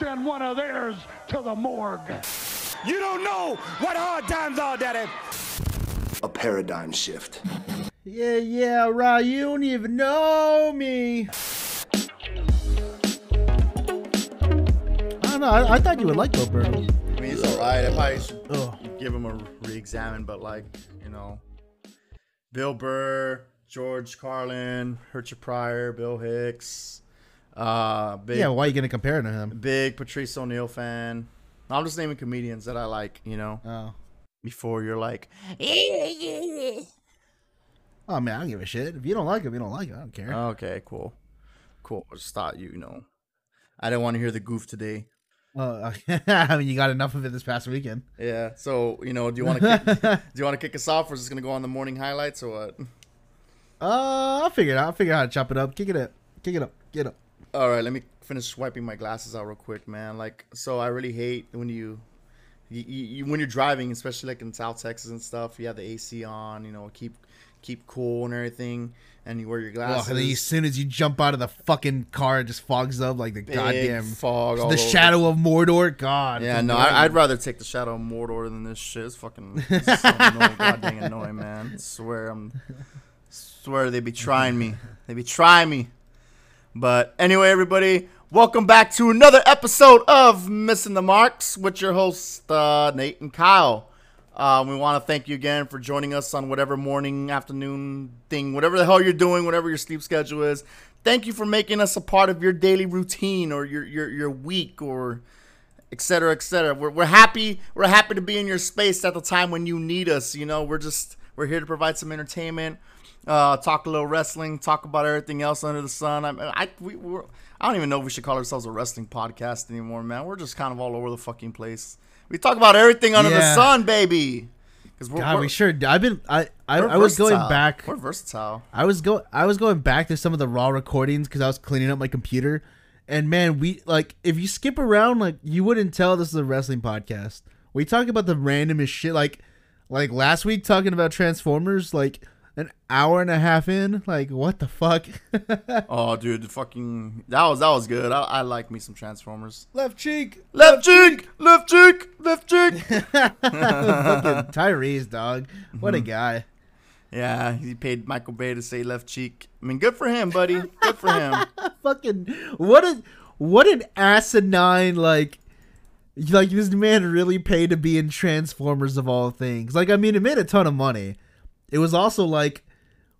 send one of theirs to the morgue. You don't know what hard times are, Daddy. A paradigm shift. Yeah, yeah, right. You don't even know me. I don't know. I, I thought you would like Bill Burr. I mean, he's alright. I probably should Ugh. give him a re-examine, but like, you know, Bill Burr, George Carlin, Richard Pryor, Bill Hicks, uh, big, Yeah, why are you gonna compare it to him? big Patrice O'Neal fan. I'm just naming comedians that I like, you know. Oh, Before you're like, oh man, I don't give a shit. If you don't like him, you don't like him. I don't care. okay, cool, cool. I just thought you, you know, I didn't want to hear the goof today. Uh, I mean, you got enough of it this past weekend. Yeah. So you know, do you want to kick, do you want to kick us off, or is this gonna go on the morning highlights, or what? Uh, I'll figure it out. I'll figure out how to chop it up. Kick it up. Kick it up. Get up. All right, let me finish wiping my glasses out real quick, man. Like, so I really hate when you, you, you when you're driving, especially like in South Texas and stuff. You have the AC on, you know, keep keep cool and everything, and you wear your glasses. and then as soon as you jump out of the fucking car, it just fogs up like the Big goddamn fog. the over. shadow of Mordor. God. Yeah, no. I, I'd rather take the shadow of Mordor than this shit. It's fucking it's so annoying, goddamn annoying, man. I swear, I'm swear they be trying me. They be trying me. But anyway, everybody, welcome back to another episode of Missing the Marks with your hosts uh, Nate and Kyle. Uh, we want to thank you again for joining us on whatever morning, afternoon thing, whatever the hell you're doing, whatever your sleep schedule is. Thank you for making us a part of your daily routine or your your, your week or et cetera, et cetera. We're, we're happy. We're happy to be in your space at the time when you need us. You know, we're just we're here to provide some entertainment, uh, talk a little wrestling, talk about everything else under the sun. I, I we, we're, I don't even know if we should call ourselves a wrestling podcast anymore, man. We're just kind of all over the fucking place. We talk about everything under the sun, baby. Because we're, God, we're, we sure. I've been. I. I, I was going back. We're versatile. I was go. I was going back to some of the raw recordings because I was cleaning up my computer, and man, we like if you skip around, like you wouldn't tell this is a wrestling podcast. We talk about the randomest shit, like like last week talking about Transformers, like an hour and a half in. Like what the fuck? Oh, dude, the fucking that was that was good. I, I like me some Transformers. Left cheek, Left cheek, left cheek, left cheek. fucking Tyrese, dog. What a mm-hmm. guy. Yeah, he paid Michael Bay to say left cheek. I mean, good for him, buddy. Good for him. fucking what a what an asinine like like this man really paid to be in Transformers of all things. Like I mean, it made a ton of money. It was also like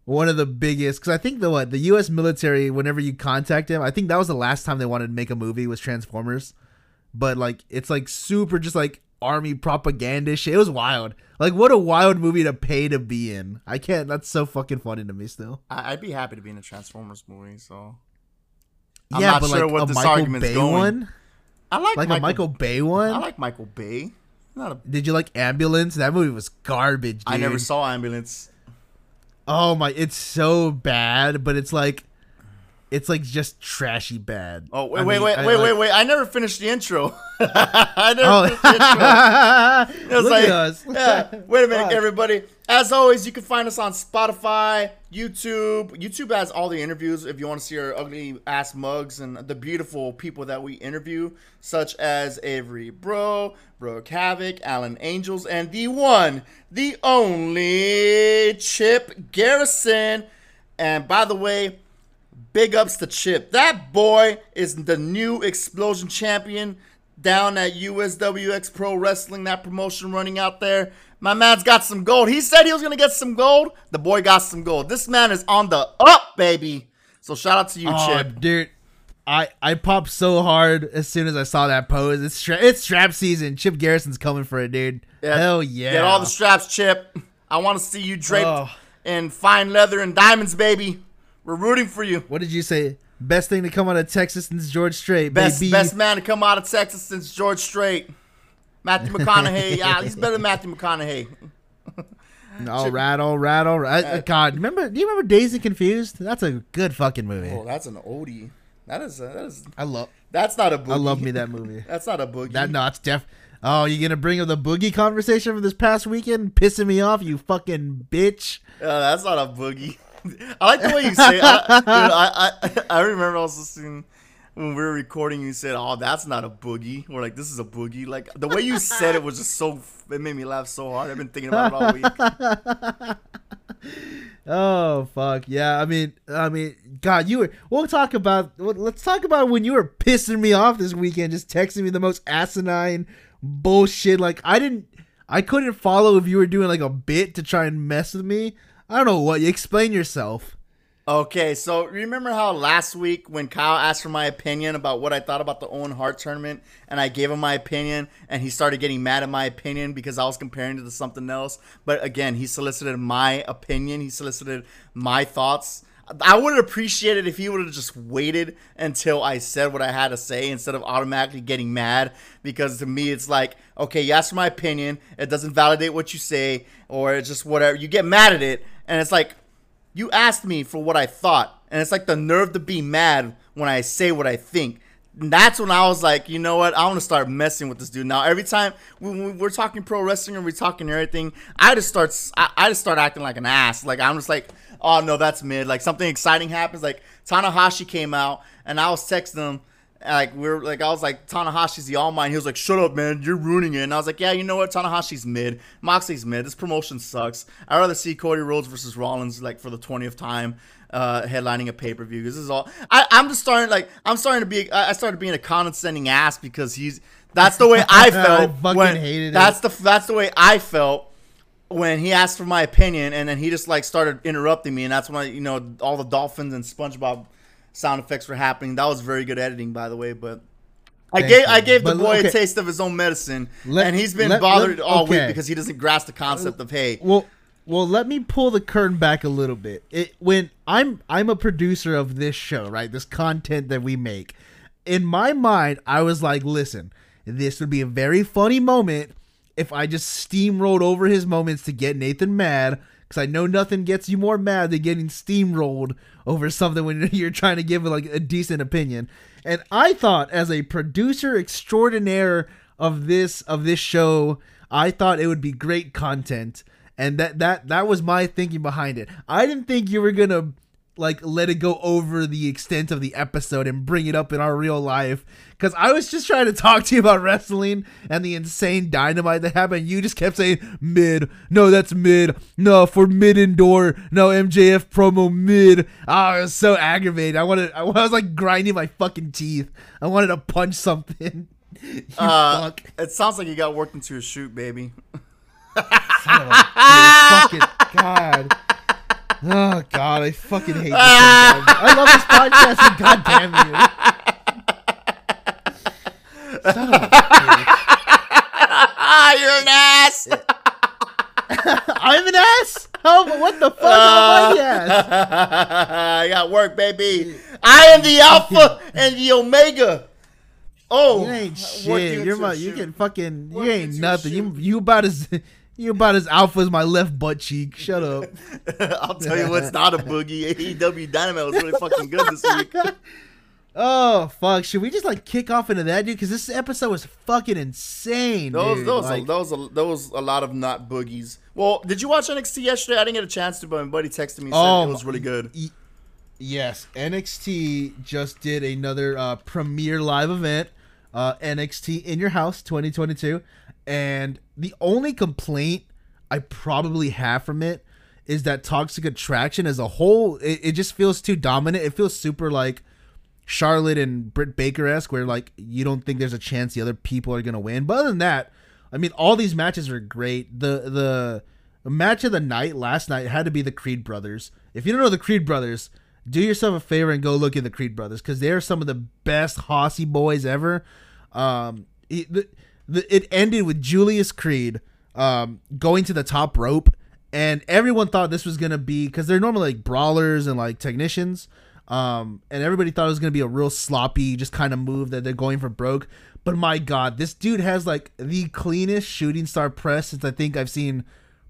one of the biggest because I think the what the U.S. military, whenever you contact him, I think that was the last time they wanted to make a movie was Transformers. But like it's like super just like army propaganda shit. It was wild. Like what a wild movie to pay to be in. I can't. That's so fucking funny to me still. I, I'd be happy to be in a Transformers movie. So I'm yeah, not but sure like what a this Michael argument's Bay going. one. I like, like Michael, a Michael Bay one. I like Michael Bay. Not a. Did you like Ambulance? That movie was garbage. Dude. I never saw Ambulance. Oh my, it's so bad, but it's like, it's like just trashy bad. Oh wait, I wait, mean, wait, I wait, like- wait, wait! I never finished the intro. I never Oh, finished the intro. It was look like- at us. yeah. Wait a minute, everybody. As always, you can find us on Spotify, YouTube. YouTube has all the interviews if you want to see our ugly ass mugs and the beautiful people that we interview, such as Avery Bro, Brooke Havok, Alan Angels, and the one, the only Chip Garrison. And by the way, Big ups to Chip. That boy is the new explosion champion down at USWX Pro Wrestling, that promotion running out there. My man's got some gold. He said he was going to get some gold. The boy got some gold. This man is on the up, baby. So shout out to you, Oh, Chip. dude, I I popped so hard as soon as I saw that pose. It's stra- it's strap season. Chip Garrison's coming for it, dude. Hell yeah! Get all the straps, Chip. I want to see you draped Oh. in fine leather and diamonds, baby. We're rooting for you. what did you say? Best thing to come out of Texas since George Strait, Best baby. best man to come out of Texas since George Strait. Matthew McConaughey. yeah, he's better than Matthew McConaughey. all right, all right, all right. Uh, God, remember? Do you remember and Confused? That's a good fucking movie. Oh, that's an oldie. That is a, that is I love. that's not a boogie. I love me that movie. That's not a boogie. That no, it's def. Oh, you gonna bring up the boogie conversation from this past weekend? Pissing me off, you fucking bitch. Uh, that's not a boogie. I like the way you say. It. I, dude, I, I I remember I was listening when we were recording, you said, "Oh, that's not a boogie." We're like, "This is a boogie." Like the way you said it was just so. It made me laugh so hard. I've been thinking about it all week. Oh fuck yeah! I mean, I mean, God, you were. We'll talk about. Let's talk about when you were pissing me off this weekend, just texting me the most asinine bullshit. Like I didn't, I couldn't follow if you were doing like a bit to try and mess with me. I don't know what. You explain yourself. Okay, so remember how last week when Kyle asked for my opinion about what I thought about the Owen Hart tournament, and I gave him my opinion, and he started getting mad at my opinion because I was comparing it to something else. But again, he solicited my opinion. He solicited my thoughts. I would have appreciated if he would have just waited until I said what I had to say instead of automatically getting mad. Because to me, it's like, okay, you asked for my opinion. It doesn't validate what you say, or it's just whatever. You get mad at it, and it's like, you asked me for what I thought, and it's like the nerve to be mad when I say what I think. And that's when I was like, you know what? I want to start messing with this dude now. Every time when we're talking pro wrestling and we're talking everything, I just start, I, I just start acting like an ass. Like I'm just like, oh no, that's mid. Like something exciting happens. Like Tanahashi came out, and I was texting him. Like we are like I was like Tanahashi's the all mine. He was like, "Shut up, man! You're ruining it." And I was like, "Yeah, you know what? Tanahashi's mid. Moxley's mid. This promotion sucks. I'd rather see Cody Rhodes versus Rollins like for the twentieth time, uh, headlining a pay per view. This is all. I, I'm just starting like I'm starting to be. I I started being a condescending ass because he's. That's the way I felt. fucking when, hated it. That's the that's the way I felt when he asked for my opinion, and then he just like started interrupting me, and that's when I, you know, all the dolphins and SpongeBob sound effects were happening. That was very good editing, by the way. But I gave you. I gave the boy okay. a taste of his own medicine, Let- and he's been let- bothered let- all okay. week because he doesn't grasp the concept of hey. Well, well, let me pull the curtain back a little bit. It when I'm I'm a producer of this show, right? This content that we make. In my mind, I was like, listen, this would be a very funny moment if I just steamrolled over his moments to get Nathan mad. Because I know nothing gets you more mad than getting steamrolled over something when you're trying to give like a decent opinion. And I thought, as a producer extraordinaire of this of this show, I thought it would be great content, and that that that was my thinking behind it. I didn't think you were gonna like let it go over the extent of the episode and bring it up in our real life because I was just trying to talk to you about wrestling and the insane dynamite that happened. You just kept saying mid, no, that's mid, no for mid indoor, no MJF promo mid. Ah, I was so aggravated. I wanted, I was like grinding my fucking teeth. I wanted to punch something. you Uh, fuck. it sounds like you got worked into a shoot, baby. Son of a bitch. fucking god. Oh god, I fucking hate this. I love this podcast, and god damn you. Son of a bitch. Ah, you're an ass. I'm an ass. Oh, what the fuck? Am I the ass? I got work, baby. I am the alpha and the omega. Oh, You ain't shit. you You're my. You can fucking. You ain't nothing. You you about as. You about as alpha as my left butt cheek. Shut up. I'll tell you what's not a boogie. AEW Dynamite was really fucking good this week. Oh fuck! Should we just like kick off into that, dude? Because this episode was fucking insane. Those, dude. those, Like- those, those, a lot of not boogies. Well, did you watch NXT yesterday? I didn't get a chance to, but my buddy texted me Oh, it was really good. Y- Yes, NXT just did another uh, premiere live event, uh, NXT in Your House 2022, and the only complaint I probably have from it is that Toxic Attraction as a whole, it, it just feels too dominant. It feels super like Charlotte and Britt Baker esque, where like you don't think there's a chance the other people are gonna win. But other than that, I mean, all these matches are great. The the match of the night last night had to be the Creed brothers. If you don't know the Creed brothers, do yourself a favor and go look at the Creed brothers because they're some of the best Hossy boys ever. Um, the, the, it ended with Julius Creed um, going to the top rope, and everyone thought this was gonna be because they're normally like brawlers and like technicians. Um, and everybody thought it was gonna be a real sloppy, just kind of move that they're going for broke. But my God, this dude has like the cleanest shooting star press since I think I've seen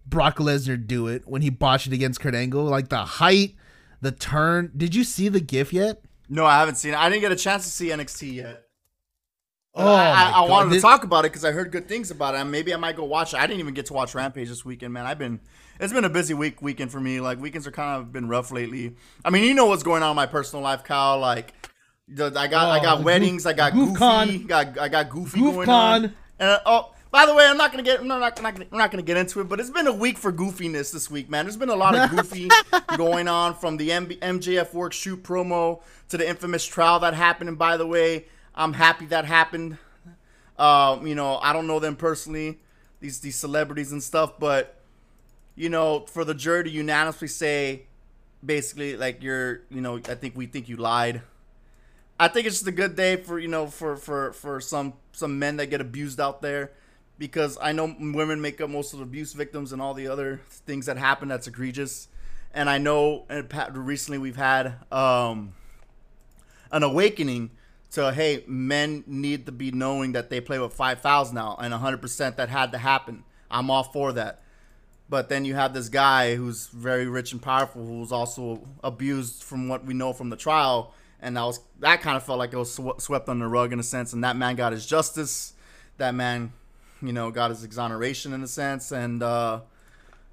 Brock Lesnar do it when he botched it against Kurt Angle. Like the height, the turn. Did you see the GIF yet? No, I haven't seen it. I didn't get a chance to see NXT yet. Oh, I, I, I wanted to talk about it because I heard good things about it. Maybe I might go watch it. I didn't even get to watch Rampage this weekend, man. I've been it's been a busy week weekend for me. Like weekends are kind of been rough lately. I mean, you know what's going on in my personal life, Kyle. Like The- I got I Oh, got weddings. goof- I got goofy. Got I got goofy Goofcon. going on. And uh, oh, by the way, I'm not gonna get. I'm not, not, not gonna, we're not gonna get into it. But it's been a week for goofiness this week, man. There's been a lot of goofy going on from the MB, MJF work shoot promo to the infamous trial that happened. And by the way, I'm happy that happened. Um, you know, I don't know them personally, these these celebrities and stuff, but you know, for the jury to unanimously say, basically, like you're, you know, I think we think you lied. I think it's just a good day for you know for for for some some men that get abused out there, because I know women make up most of the abuse victims and all the other things that happen that's egregious, and I know recently we've had um an awakening to hey men need to be knowing that they play with five fouls now and 100% that had to happen. I'm all for that. But then you have this guy who's very rich and powerful, who was also abused from what we know from the trial, and that was that kind of felt like it was sw- swept under the rug in a sense. And that man got his justice. That man, you know, got his exoneration in a sense, and uh,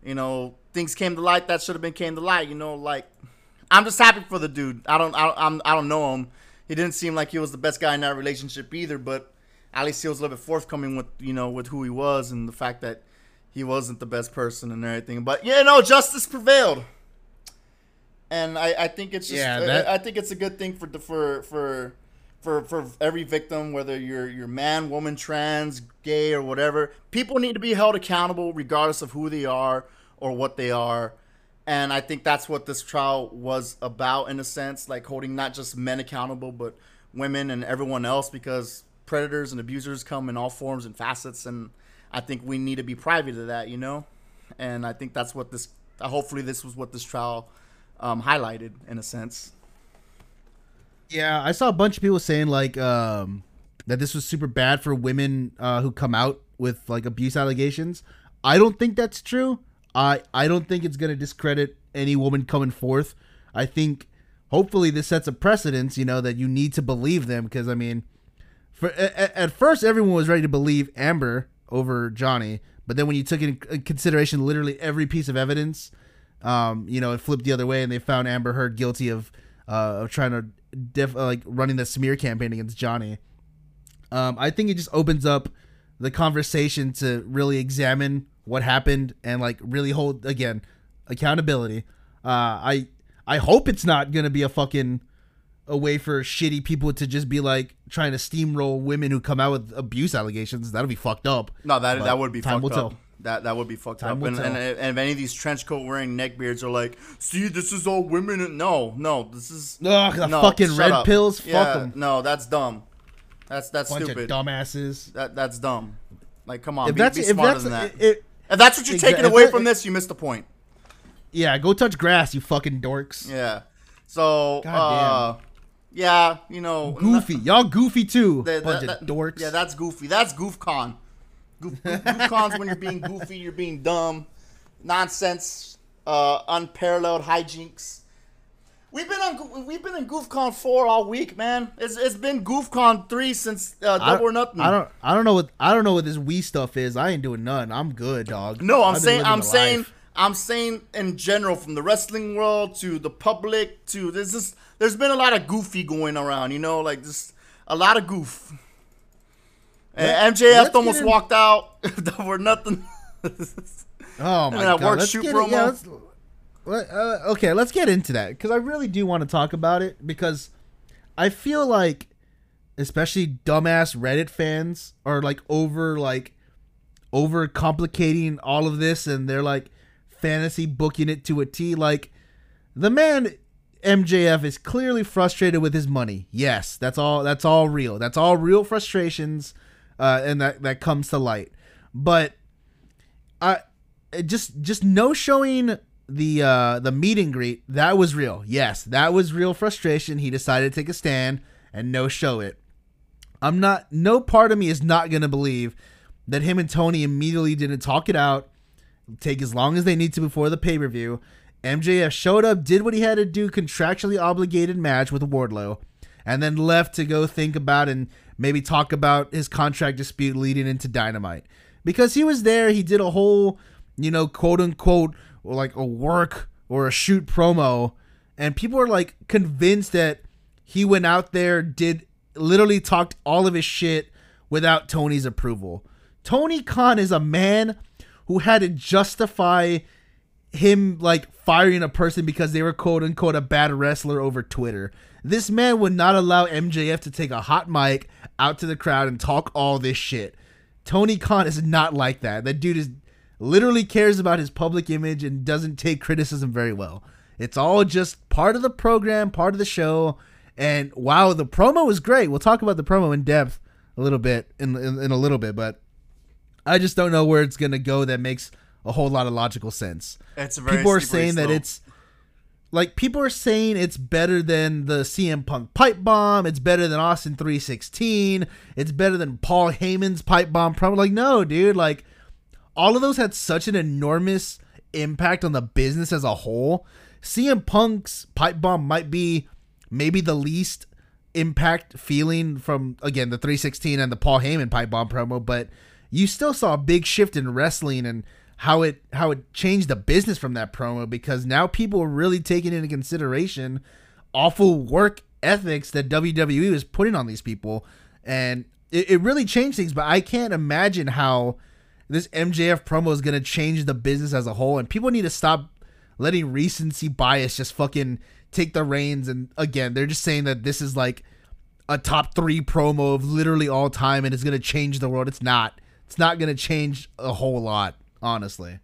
you know, things came to light that should have been came to light. You know, like I'm just happy for the dude. I don't, I I'm, I don't know him. He didn't seem like he was the best guy in that relationship either, but at least he was a little bit forthcoming with, you know, with who he was and the fact that he wasn't the best person and everything. But yeah, no, justice prevailed, and I, I think it's just, Yeah, I- that- I, think it's a good thing for the for for. For, for every victim, whether you're you're man, woman, trans, gay, or whatever, people need to be held accountable regardless of who they are or what they are. And I think that's what this trial was about, in a sense, like holding not just men accountable, but women and everyone else, because predators and abusers come in all forms and facets. And I think we need to be privy to that, you know? And I think that's what this, hopefully, this was what this trial um, highlighted, in a sense. Yeah, I saw a bunch of people saying like um, that this was super bad for women uh, who come out with like abuse allegations. I don't think that's true. I I don't think it's gonna discredit any woman coming forth. I think hopefully this sets a precedence. You know that you need to believe them because I mean, for at, at first everyone was ready to believe Amber over Johnny, but then when you took in consideration literally every piece of evidence, um, you know, it flipped the other way, and they found Amber Heard guilty of uh, of trying to def- uh, like running the smear campaign against Johnny. Um, I think it just opens up the conversation to really examine what happened and like really hold again accountability. Uh, I I hope it's not gonna be a fucking a way for shitty people to just be like trying to steamroll women who come out with abuse allegations. That'll be fucked up. No, that But that would be time fucked will up. tell. That that would be fucked Time up. And, and, and if any of these trench coat wearing neckbeards are like, see, this is all women. and-" No, no, this is Ugh, the no, fucking red up. pills. Yeah, Fuck them. No, that's dumb. That's that's Bunch stupid. of dumbasses. That that's dumb. Like, come on, If be, that's be if smarter that's than that. it- if that's what you're Exa- taking away from this, you missed the point. yeah, go touch grass, you fucking dorks. Yeah. So, uh, yeah, you know, Goofy, y'all goofy too. That- Bunch that- of that- dorks. Yeah, that's goofy. That's GoofCon. Goof, goof, GoofCon's when you're being goofy, you're being dumb, nonsense, uh, unparalleled hijinks. We've been on we've been in GoofCon four all week, man. It's it's been GoofCon three since uh, I, Double or Nothing. I don't. I don't know what. I don't know what this Wii stuff is. I ain't doing none. I'm good, dog. No, I'm I've saying I'm saying life. I'm saying in general from the wrestling world to the public to there's just there's been a lot of goofy going around, you know, like just a lot of goof. And MJF almost in- walked out. Double or Nothing. Oh my that god. work let's shoot get promo? It, yeah, uh, okay, let's get into that because I really do want to talk about it because I feel like, especially dumbass Reddit fans are like over like over complicating all of this and they're like fantasy booking it to a T. Like the man MJF is clearly frustrated with his money. Yes, that's all. That's all real. That's all real frustrations, uh, and that that comes to light. But I just just no showing the uh the meet and greet that was real. Yes that was real frustration. He decided to take a stand and no show it. I'm not no part of me is not gonna believe that him and tony immediately didn't talk it out take as long as they need to before the pay-per-view. Mjf showed up did what he had to do contractually obligated match with wardlow and then left to go think about and maybe talk about his contract dispute leading into dynamite. Because he was there he did a whole you know quote unquote like a work or a shoot promo and people are like convinced that he went out there, did literally talked all of his shit without Tony's approval. Tony Khan is a man who had to justify him like firing a person because they were quote unquote a bad wrestler over Twitter. This man would not allow MJF to take a hot mic out to the crowd and talk all this shit. Tony Khan is not like that. That dude is literally cares about his public image and doesn't take criticism very well. It's all just part of the program, part of the show. And wow, the promo was great. We'll talk about the promo in depth a little bit in, in, in a little bit, but I just don't know where it's gonna go. That makes a whole lot of logical sense. It's a very people are saying that it's like people are saying it's better than the CM Punk pipe bomb. It's better than Austin 316. It's better than Paul Heyman's pipe bomb promo. Like no, dude. Like all of those had such an enormous impact on the business as a whole. CM Punk's pipe bomb might be maybe the least impact feeling from again the 316 and the Paul Heyman pipe bomb promo, but you still saw a big shift in wrestling and how it how it changed the business from that promo because now people are really taking into consideration awful work ethics that WWE is putting on these people and it, it really changed things but I can't imagine how this MJF promo is gonna change the business as a whole and people need to stop letting recency bias just fucking take the reins and again they're just saying that this is like a top three promo of literally all time and it's gonna change the world. It's not. It's not gonna change a whole lot, honestly.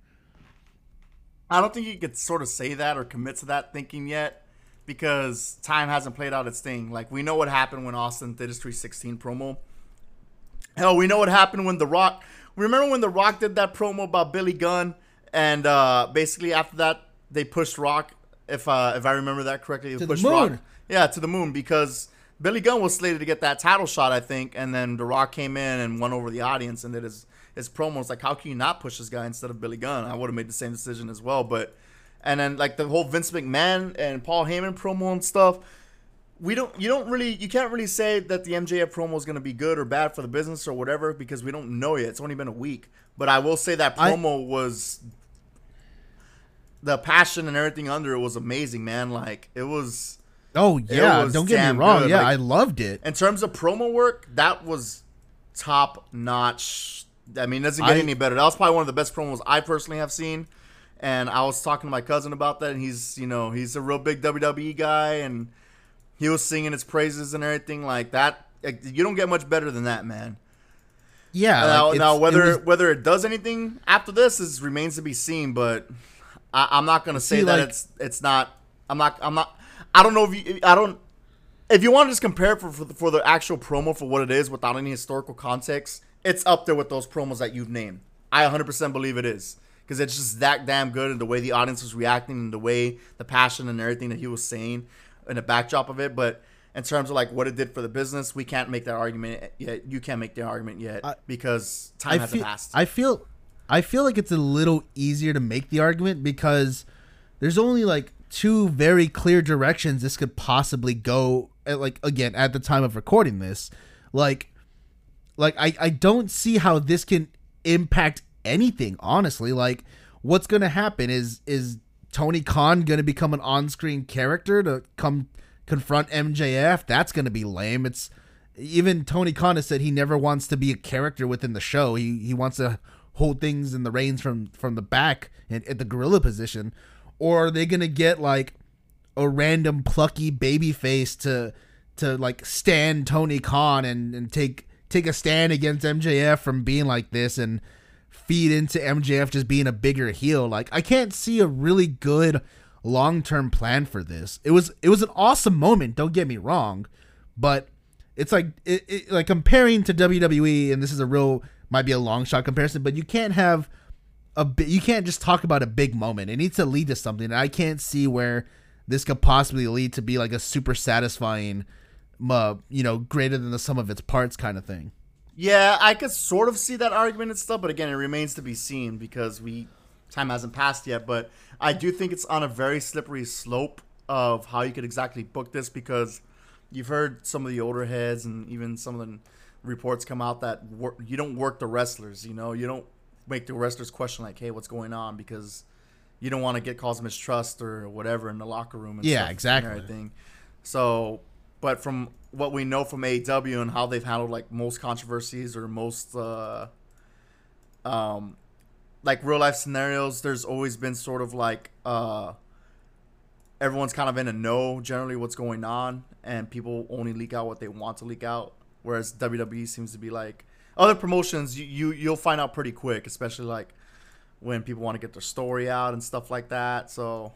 I don't think you could sort of say that or commit to that thinking yet because time hasn't played out its thing. Like we know what happened when Austin did his 316 promo. Hell, we know what happened when The Rock. Remember when The Rock did that promo about Billy Gunn, and uh, basically after that they pushed Rock. If uh, if I remember that correctly, they pushed. Rock. Yeah, to the moon because Billy Gunn was slated to get that title shot, I think, and then The Rock came in and won over the audience and did his his promo. It's like, how can you not push this guy instead of Billy Gunn? I would have made the same decision as well, but and then like the whole Vince McMahon and Paul Heyman promo and stuff. We don't, you don't really, you can't really say that the MJF promo is going to be good or bad for the business or whatever because we don't know yet. It's only been a week, but I will say that I- promo was the passion and everything under it was amazing, man. Like it was Oh yeah, was don't get me wrong. good, Yeah, like- I loved it. in terms of promo work, that was top notch. I mean, it doesn't get I- any better. That was probably one of the best promos I personally have seen. And I was talking to my cousin about that, and he's, you know, he's a real big WWE guy, and he was singing its praises and everything like that. Like, you don't get much better than that, man. Yeah. now, like, now whether it was- whether it does anything after this is remains to be seen. But I, I'm not gonna say See, that like- it's it's not. I'm not. I'm not. I don't know if you. I don't. If you want to just compare for for the, for the actual promo for what it is without any historical context, it's up there with those promos that you've named. I 100% believe it is because it's just that damn good and the way the audience was reacting and the way the passion and everything that he was saying in the backdrop of it. But in terms of like what it did for the business, we can't make that argument yet. You can't make the argument yet because time I hasn't feel, passed. I feel I feel like it's a little easier to make the argument because there's only like two very clear directions this could possibly go at, like again at the time of recording this like like I, I don't see how this can impact anything honestly like what's gonna happen is is tony khan gonna become an on-screen character to come confront mjf that's gonna be lame. It's even tony khan has said he never wants to be a character within the show. He he wants to hold things in the reins from from the back and at the gorilla position. Or are they gonna get like a random plucky baby face to to like stand Tony Khan and, and take take a stand against MJF from being like this and feed into MJF just being a bigger heel. Like I can't see a really good long term plan for this. It was it was an awesome moment, don't get me wrong, but it's like it, it like comparing to WWE and this is a real might be a long shot comparison, but you can't have a bi- you can't just talk about a big moment. It needs to lead to something. And I can't see where this could possibly lead to be like a super satisfying, uh, you know, greater than the sum of its parts kind of thing. Yeah, I could sort of see that argument and stuff, but again, it remains to be seen because we time hasn't passed yet. But I do think it's on a very slippery slope of how you could exactly book this because you've heard some of the older heads and even some of the reports come out that wor- you don't work the wrestlers. You know, you don't make the wrestlers question like, "Hey, what's going on?" Because you don't want to get cause mistrust or whatever in the locker room. And Yeah, stuff and exactly. everything. So but from what we know from AEW and how they've handled like most controversies or most uh, um, like real life scenarios, there's always been sort of like uh, everyone's kind of in a know generally what's going on, and people only leak out what they want to leak out. Whereas WWE seems to be like other promotions, you, you you'll find out pretty quick, especially like when people want to get their story out and stuff like that. So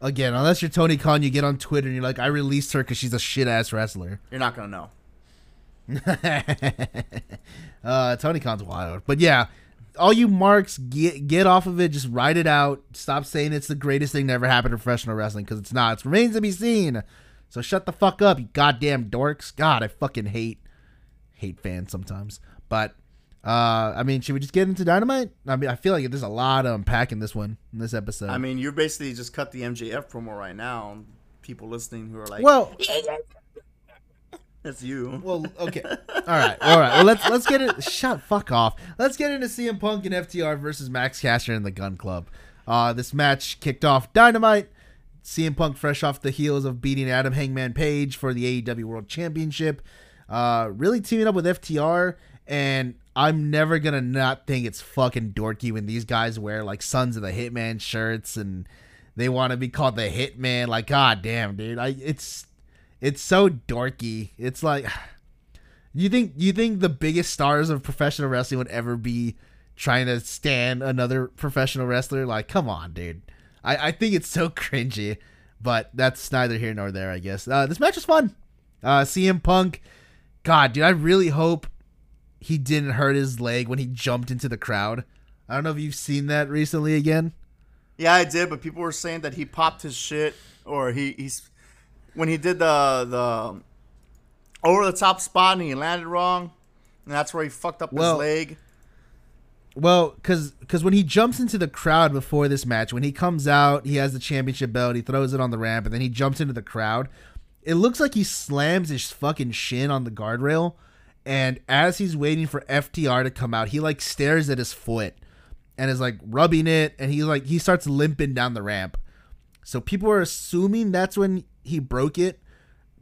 Again, unless you're Tony Khan, you get on Twitter and you're like, I released her because she's a shit ass wrestler. you're not gonna know. uh, Tony Khan's wild. But yeah, all you marks, get get off of it. Just write it out. Stop saying it's the greatest thing to ever happen to professional wrestling because it's not. It remains to be seen. So shut the fuck up, you goddamn dorks. God, I fucking hate hate fans sometimes. But uh, I mean, should we just get into Dynamite? I mean, I feel like there's a lot of unpacking this one in this episode. I mean, you're basically just cut the MJF promo right now. People listening who are like, well, that's you. Well, okay. All right. All right. Well, let's let's get it. Shut fuck off. Let's get into CM Punk and FTR versus Max Caster and the Gunn Club. Uh, this match kicked off Dynamite. CM Punk fresh off the heels of beating Adam Hangman Page for the AEW World Championship. Uh, really teaming up with FTR, and I'm never gonna not think it's fucking dorky when these guys wear like Sons of the Hitman shirts and they want to be called the Hitman. Like, god damn, dude, I it's it's so dorky. It's like you think you think the biggest stars of professional wrestling would ever be trying to stand another professional wrestler? Like, come on, dude. I, I think it's so cringy, but that's neither here nor there, I guess. Uh, this match was fun. Uh, CM Punk, God, dude, I really hope he didn't hurt his leg when he jumped into the crowd. I don't know if you've seen that recently again. Yeah, I did, but people were saying that he popped his shit or he he's when he did the the um, over the top spot and he landed wrong, and that's where he fucked up Well, his leg. Well, because because when he jumps into the crowd before this match, when he comes out, he has the championship belt, he throws it on the ramp, and then he jumps into the crowd. It looks like he slams his fucking shin on the guardrail, and as he's waiting for FTR to come out, he like stares at his foot and is like rubbing it, and he like he starts limping down the ramp. So people are assuming that's when he broke it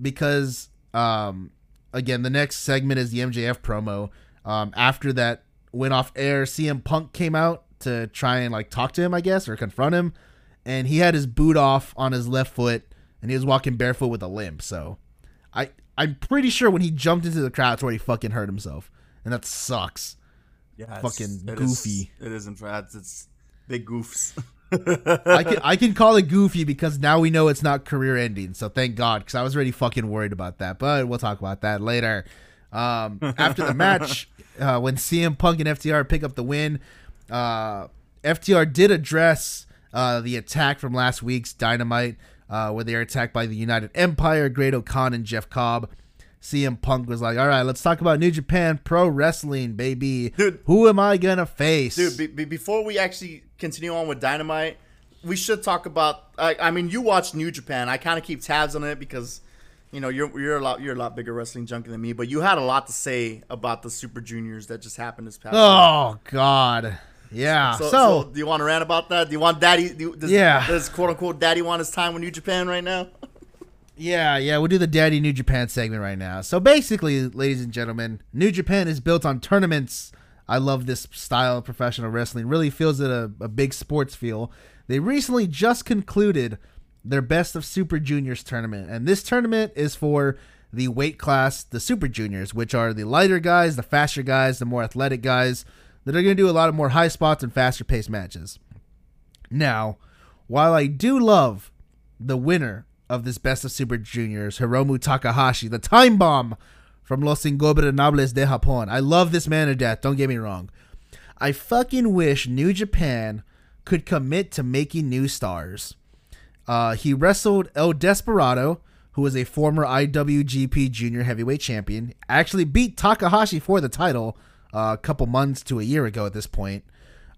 because um again the next segment is the MJF promo. Um after that went off air, CM Punk came out to try and like talk to him, I guess, or confront him, and he had his boot off on his left foot and he was walking barefoot with a limp. So I I'm pretty sure when he jumped into the crowd that's where he fucking hurt himself. And that sucks. Yeah, Fucking it goofy. Is, it is in fact it's big goofs. I can I can call it goofy because now we know it's not career ending. So thank God, because I was already fucking worried about that. But we'll talk about that later. Um, after the match, uh, when CM Punk and FTR pick up the win, uh, FTR did address uh, the attack from last week's Dynamite, uh, where they are attacked by the United Empire, Great-O-Khan, and Jeff Cobb. CM Punk was like, "All right, let's talk about New Japan Pro Wrestling, baby. Dude. Who am I gonna face, Dude, be, be, before we actually continue on with Dynamite, we should talk about. I, I mean, you watch New Japan. I kind of keep tabs on it because, you know, you're you're a lot you're a lot bigger wrestling junkie than me. But you had a lot to say about the Super Juniors that just happened this past. week. Oh God, yeah. So, So, so do you want to rant about that? Do you want Daddy? Do, does, Yeah. Does quote unquote Daddy want his time with New Japan right now? yeah, yeah, we'll do the Daddy New Japan segment right now. So basically, ladies and gentlemen, New Japan is built on tournaments. I love this style of professional wrestling. Really feels it a, a big sports feel. They recently just concluded their Best of Super Juniors tournament, and this tournament is for the weight class, the Super Juniors, which are the lighter guys, the faster guys, the more athletic guys that are going to do a lot of more high spots and faster paced matches. Now, while I do love the winner of this Best of Super Juniors, Hiromu Takahashi, the time bomb from Los Ingobernables de Japón. I love this man to death, don't get me wrong. I fucking wish New Japan could commit to making new stars. Uh, he wrestled El Desperado, who was a former IWGP Junior Heavyweight Champion. Actually beat Takahashi for the title a couple months to a year ago at this point.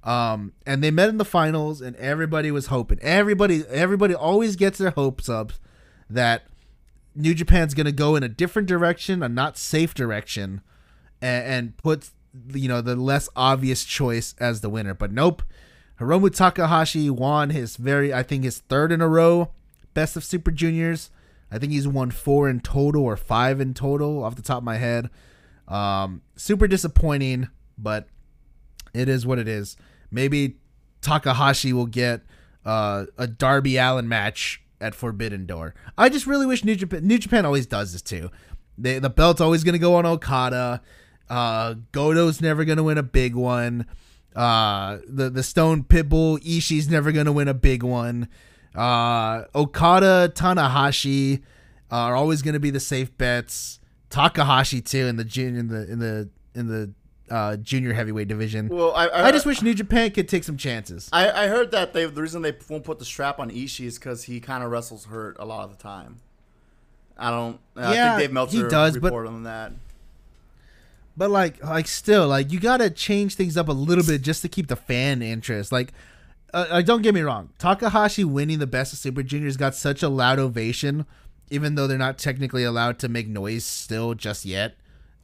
Um, and they met in the finals, and everybody was hoping. Everybody, everybody always gets their hopes up that New Japan's gonna go in a different direction, a not safe direction, and, and put you know the less obvious choice as the winner. But nope, Hiromu Takahashi won his very, I think his third in a row, best of Super Juniors. I think he's won four in total or five in total off the top of my head. Um, super disappointing, but it is what it is. Maybe Takahashi will get uh, a Darby Allin match at Forbidden Door. I just really wish New Japan. New Japan always does this too. They, the belt's always gonna go on Okada. Uh, Goto's never gonna win a big one. Uh, the the Stone Pitbull Ishii's never gonna win a big one. Uh, Okada Tanahashi are always gonna be the safe bets. Takahashi too in the junior in the in the in the uh, junior heavyweight division. Well, I, I, I just wish New Japan could take some chances. I, I heard that they the reason they won't put the strap on Ishii is because he kind of wrestles hurt a lot of the time. I don't. I Yeah, think Dave Meltzer he does, but- reported on that. But like, like still, like you gotta change things up a little bit just to keep the fan interest. Like, uh, uh, don't get me wrong, Takahashi winning the best of Super Juniors got such a loud ovation, even though they're not technically allowed to make noise still just yet,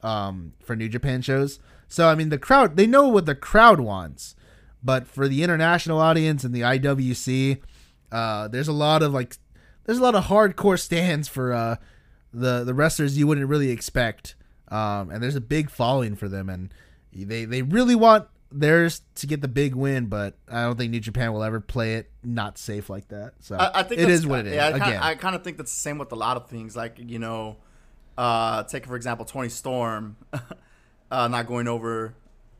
um, for New Japan shows. So I mean, the crowd they know what the crowd wants, but for the international audience and the IWC, uh, there's a lot of like, there's a lot of hardcore stands for uh, the the wrestlers you wouldn't really expect um, and there's a big following for them, and they they really want theirs to get the big win, but I don't think New Japan will ever play it not safe like that. So I, I think it is what it is. Yeah, I Again, kinda, I kind of think that's the same with a lot of things. Like you know, uh, take for example Toni Storm, uh, not going over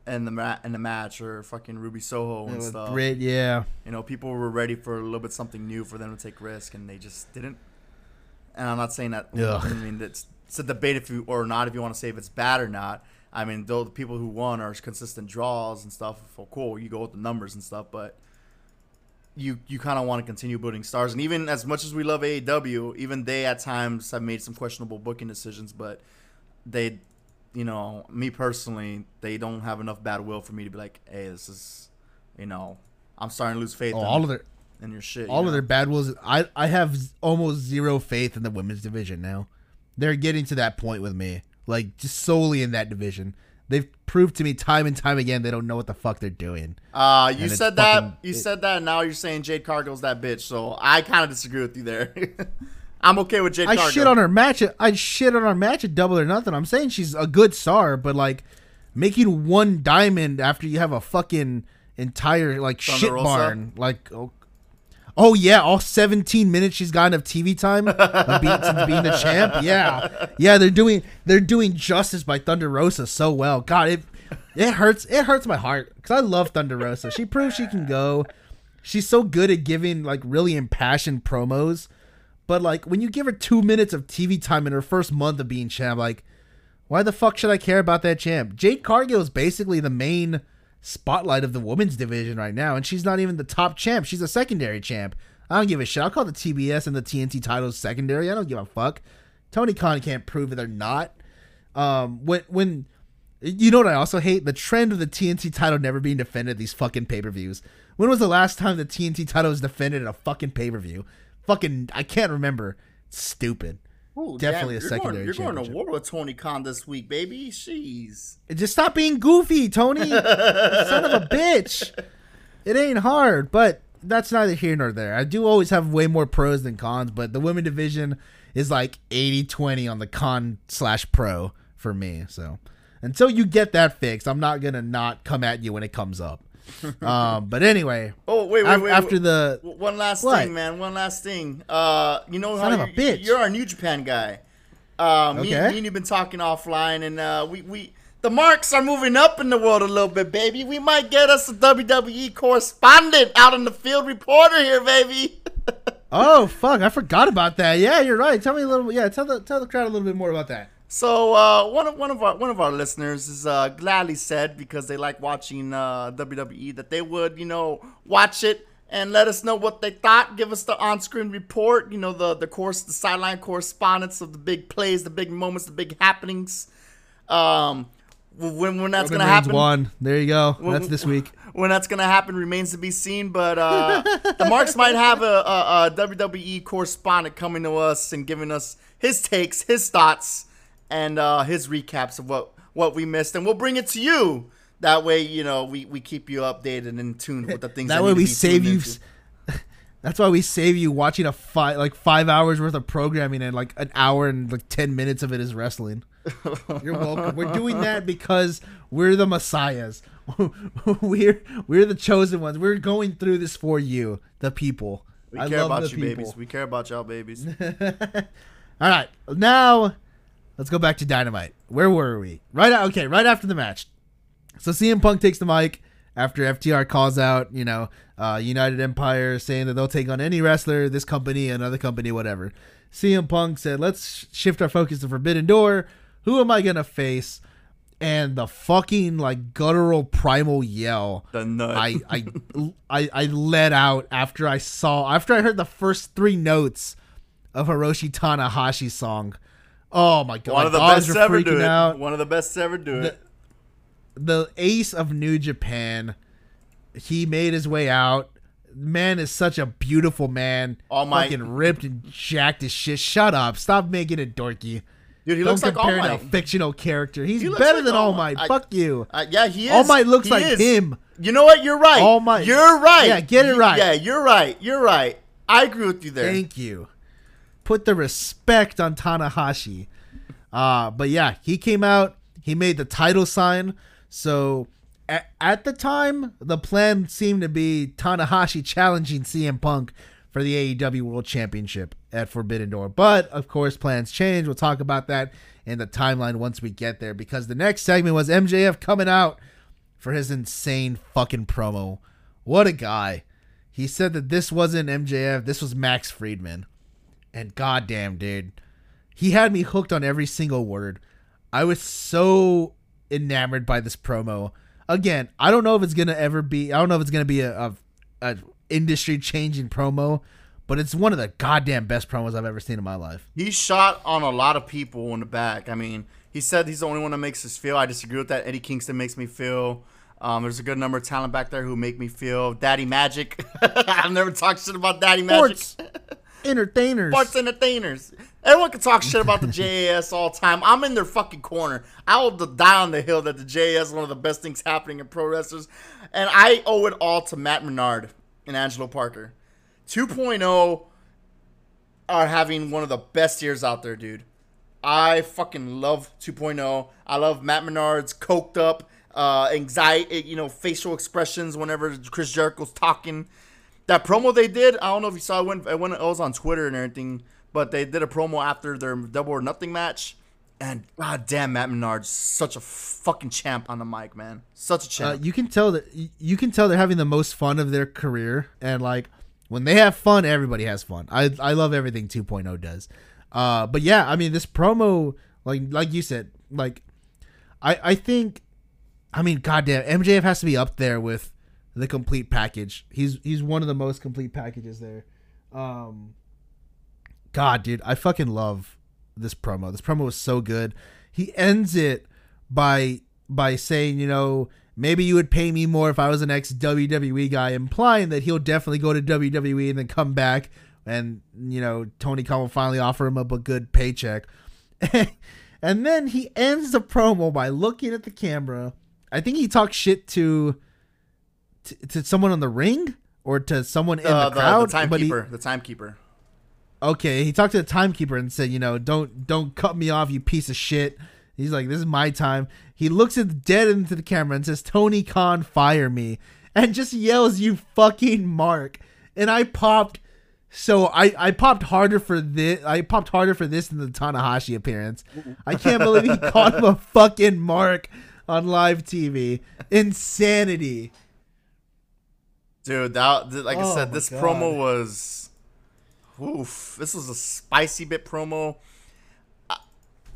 in the ma- in the match, or fucking Ruby Soho and stuff. Brit, yeah, You know, people were ready for a little bit something new for them to take risk, and they just didn't. And I'm not saying that. Ugh. I mean, it's, it's a debate if you or not if you want to say if it's bad or not. I mean, though the people who won are consistent draws and stuff. Well, cool, you go with the numbers and stuff, but you you kind of want to continue building stars. And even as much as we love AEW, even they at times have made some questionable booking decisions, but they, you know, me personally, they don't have enough bad will for me to be like, hey, this is, you know, I'm starting to lose faith oh, in, all of their in your shit. you all know? of their bad wills. I I have almost zero faith in the women's division now. They're getting to that point with me, like just solely in that division. They've proved to me time and time again they don't know what the fuck they're doing. Uh, you And said that. fucking- You it- said that. And now you're saying Jade Cargill's that bitch. So I kind of disagree with you there. I'm okay with Jade I Cargill. shit on her match. At, I shit on her match at Double or Nothing. I'm saying she's a good star, but like making one diamond after you have a fucking entire like Thunder shit barn, like oh, oh yeah, all 17 minutes she's gotten of TV time of being, since being the champ. Yeah, yeah, they're doing they're doing justice by Thunder Rosa so well. God, it it hurts it hurts my heart because I love Thunder Rosa. She proves she can go. She's so good at giving like really impassioned promos. But like when you give her two minutes of TV time in her first month of being champ, like why the fuck should I care about that champ? Jade Cargill is basically the main spotlight of the women's division right now, and she's not even the top champ. She's a secondary champ. I don't give a shit. I'll call the TBS and the TNT titles secondary. I don't give a fuck. Tony Khan can't prove that they're not. Um, when when you know what I also hate the trend of the TNT title never being defended at these fucking pay per views. When was the last time the TNT title was defended at a fucking pay per view? Fucking, I can't remember. Stupid. Ooh, definitely a secondary Going, you're going to war with Tony Khan this week, baby. Jeez. Just stop being goofy, Tony. Son of a bitch. It ain't hard, but that's neither here nor there. I do always have way more pros than cons, but the women division is like 80-20 on the con slash pro for me. So until you get that fixed, I'm not gonna not come at you when it comes up. um, but anyway, Oh wait, wait, af- wait. after wait. the one last What? thing, man. One last thing. Uh, you know Son how of a bitch. you're our New Japan guy. Uh, me, Okay. me and you've been talking offline, and uh, we we the marks are moving up in the world a little bit, baby. We might get us a WWE correspondent out in the field reporter here, baby. oh fuck, I forgot about that. Yeah, you're right. Tell me a little. Yeah, tell the tell the crowd a little bit more about that. So uh, one of one of our one of our listeners is uh, gladly said because they like watching uh, WWE that they would you know watch it and let us know what they thought. Give us the on-screen report. You know the the course the sideline correspondence of the big plays, the big moments, the big happenings. Um, when when that's Roman gonna happen? won. There you go. Well, That's this week. When that's gonna happen remains to be seen. But uh, the Marks might have a, a, a WWE correspondent coming to us and giving us his takes, his thoughts, and uh, his recaps of what what we missed, and we'll bring it to you. That way, you know, we, we keep you updated and in tune with the things That that way we save you. into. That's why we save you watching a five like five hours worth of programming and like an hour and like ten minutes of it is wrestling. You're welcome. We're doing that because we're the messiahs. we're we're the chosen ones. We're going through this for you, the people. We I care love about the you, people. babies. We care about y'all, babies. All right, now let's go back to Dynamite. Where were we? Right. Okay, right after the match. So CM Punk takes the mic after FTR calls out, you know, uh, United Empire, saying that they'll take on any wrestler, this company, another company, whatever. CM Punk said, "Let's shift our focus to Forbidden Door. Who am I gonna face?" And the fucking like guttural primal yell The nut. I, I I I let out after I saw after I heard the first three notes of Hiroshi Tanahashi's song. Oh my god! One of the best ever do it. out. One of the best ever do it. The ace of New Japan, he made his way out. Man is such a beautiful man. All my fucking ripped and jacked as shit. Shut up! Stop making it dorky. Dude, he Don't looks like All to a fictional character. He's He better like than All Might. Might. I- Fuck you. Uh, yeah, he is. All Might looks He like is. him. You know what? You're right. All Might. You're right. Yeah, get it right. Yeah, you're right. You're right. I agree with you there. Thank you. Put the respect on Tanahashi. Uh, but yeah, he came out. He made the title sign. So at, at the time, the plan seemed to be Tanahashi challenging CM Punk for the AEW World Championship at Forbidden Door. But of course, plans change. We'll talk about that in the timeline once we get there because the next segment was MJF coming out for his insane fucking promo. What a guy. He said that this wasn't MJF, this was Max Friedman. And goddamn, dude, he had me hooked on every single word. I was so enamored by this promo. Again, I don't know if it's gonna ever be. I don't know if it's gonna be a, a, a industry changing promo, but it's one of the goddamn best promos I've ever seen in my life. He shot on a lot of people in the back. I mean, he said he's the only one that makes us feel. I disagree with that. Eddie Kingston makes me feel. Um, there's a good number of talent back there who make me feel. Daddy Magic. I've never talked shit about Daddy Magic. Entertainers. Sports entertainers. Everyone can talk shit about the JAS all the time. I'm in their fucking corner. I will die on the hill that the JAS is one of the best things happening in pro wrestlers. And I owe it all to Matt Menard and Angelo Parker. 2.0 are having one of the best years out there, dude. I fucking love 2.0. I love Matt Menard's coked up, uh, anxiety, you know, facial expressions whenever Chris Jericho's talking. That promo they did, I don't know if you saw it when it, when it was on Twitter and everything, but they did a promo after their double or nothing match. And god damn, Matt Menard's such a fucking champ on the mic, man. Such a Uh, champ. you can tell that you can tell they're having the most fun of their career, and like when they have fun, everybody has fun. I I love everything 2.0 does. Uh, but yeah, I mean this promo, like like you said, like I I think, I mean, goddamn, MJF has to be up there with the complete package. He's he's one of the most complete packages there. Um, God, dude, I fucking love this promo. This promo was so good. He ends it by by saying, you know, maybe you would pay me more if I was an ex WWE guy, implying that he'll definitely go to WWE and then come back and you know Tony Khan will finally offer him up a good paycheck. and then he ends the promo by looking at the camera. I think he talks shit to to, to someone on the ring or to someone in Uh, the crowd. the but he- timekeeper. the timekeeper. okay, he talked to the timekeeper and said, you know, don't don't cut me off, you piece of shit. He's like, this is my time. He looks at dead into the camera and says, Tony Khan, fire me, and just yells, you fucking mark. And I popped. So I, I popped harder for this. I popped harder for this than the Tanahashi appearance. I can't believe he called him a fucking mark on live TV. Insanity. Dude, that th- like I Oh said, this God. promo was, oof. This was a spicy bit promo. Uh,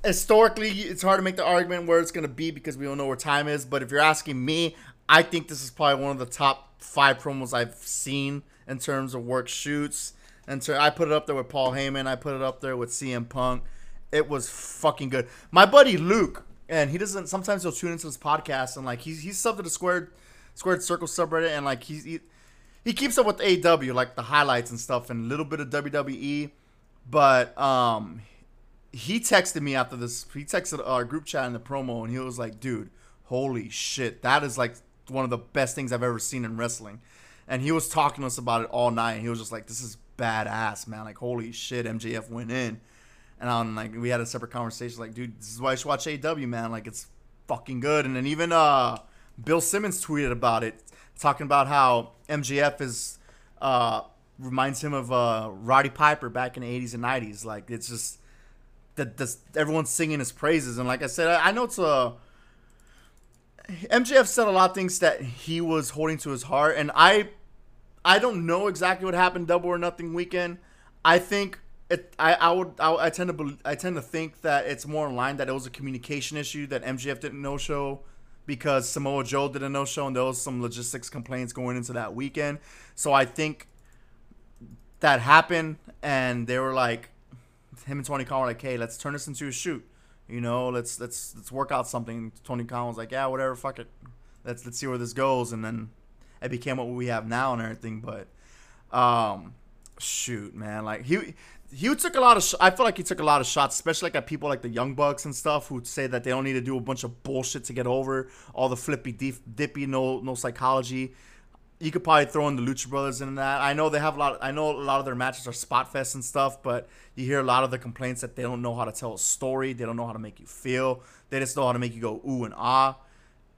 historically, it's hard to make the argument where it's gonna be because we don't know where time is. But if you're asking me, I think this is probably one of the top five promos I've seen in terms of work shoots. And so I put it up there with Paul Heyman. I put it up there with CM Punk. It was fucking good. My buddy Luke, and he doesn't. Sometimes he'll tune into this podcast and like he's he's subbed to the squared squared circle subreddit and like he's he, he keeps up with AW like the highlights and stuff and a little bit of WWE. But um, he texted me after this. He texted our group chat in the promo and he was like, "Dude, holy shit, that is like one of the best things I've ever seen in wrestling." and he was talking to us about it all night. And he was just like, "This is badass, man! Like, holy shit, MJF went in." And I'm like, we had a separate conversation, like, dude, this is why you should watch AW, man. Like, it's fucking good. And then even uh, Bill Simmons tweeted about it, talking about how MJF is uh, reminds him of uh, Roddy Piper back in the 80s and 90s. Like, it's just that this, everyone's singing his praises. And like I said, I, I know it's a MJF said a lot of things that he was holding to his heart, and I, I don't know exactly what happened Double or Nothing weekend. I think it. I, I would. I, I tend to. I tend to think that it's more in line that it was a communication issue that MJF didn't no show because Samoa Joe did a no show, and there was some logistics complaints going into that weekend. So I think that happened, and they were like, him and Tony Khan were like, "Hey, let's turn this into a shoot." You know, let's let's let's work out something. Tony Khan was like, yeah, whatever, fuck it. Let's let's see where this goes, and then it became what we have now and everything. But um, shoot, man, like he he took a lot of. Sh- I feel like he took a lot of shots, especially like at people like the Young Bucks and stuff who say that they don't need to do a bunch of bullshit to get over all the flippy dippy, no no psychology. You could probably throw in the Lucha Brothers in that. I know they have a lot. I know a lot of their matches are spot fest and stuff, but you hear a lot of the complaints that they don't know how to tell a story. They don't know how to make you feel. They just know how to make you go ooh and ah.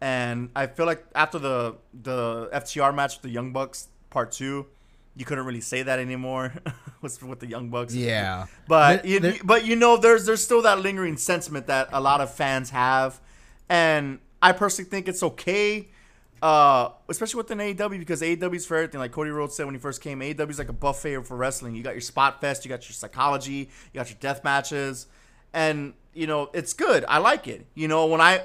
And I feel like after the the FTR match with the Young Bucks part two, you couldn't really say that anymore with with the Young Bucks. Yeah. But you, but you know, there's there's still that lingering sentiment that a lot of fans have, and I personally think it's okay, uh, especially within AEW because AEW's for everything. Like Cody Rhodes said when he first came, AEW's like a buffet for wrestling. You got your spot fest, you got your psychology, you got your death matches, and you know it's good. I like it. You know when I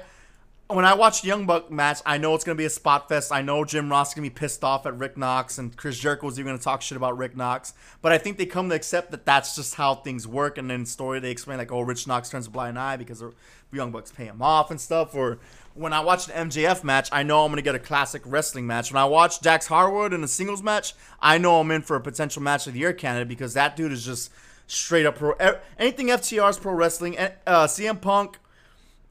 when I watch Young Buck match, I know it's gonna be a spot fest. I know Jim Ross is gonna be pissed off at Rick Knox, and Chris Jericho was even gonna talk shit about Rick Knox. But I think they come to accept that that's just how things work. And then story they explain like, oh, Rick Knox turns a blind eye because the Young Bucks pay him off and stuff. Or when I watch an MJF match, I know I'm gonna get a classic wrestling match. When I watch Dax Harwood in a singles match, I know I'm in for a potential match of the year candidate because that dude is just straight up pro. Anything FTR's pro wrestling. eh, Uh, CM Punk.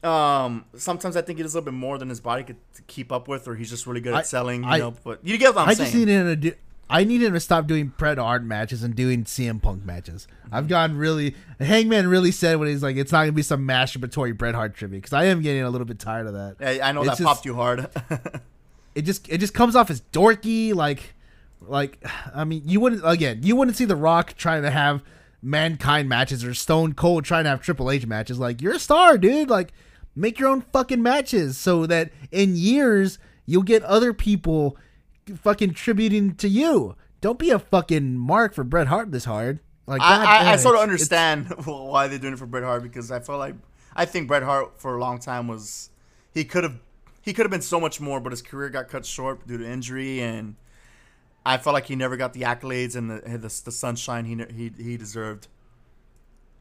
Um, sometimes I think it is a little bit more than his body could keep up with, or he's just really good at I- selling. You I- know, but you get what I'm saying. I saying. just need him to do. I need him to stop doing Bret Hart matches and doing CM Punk matches. I've gotten really. Hangman really said when he's like, it's not gonna be some masturbatory Bret Hart tribute because I am getting a little bit tired of that. I, I know It's that just- popped you hard. It just it just comes off as dorky. Like, like I mean, you wouldn't again. You wouldn't see The Rock trying to have mankind matches or Stone Cold trying to have Triple H matches. Like, you're a star, dude. Like, make your own fucking matches so that in years you'll get other people fucking tributing to you. Don't be a fucking mark for Bret Hart this hard. Like, I, I, I sort of understand why they're doing it for Bret Hart because I felt like I think Bret Hart for a long time was he could have he could have been so much more, but his career got cut short due to injury, and I felt like he never got the accolades and the the, the sunshine he he he deserved.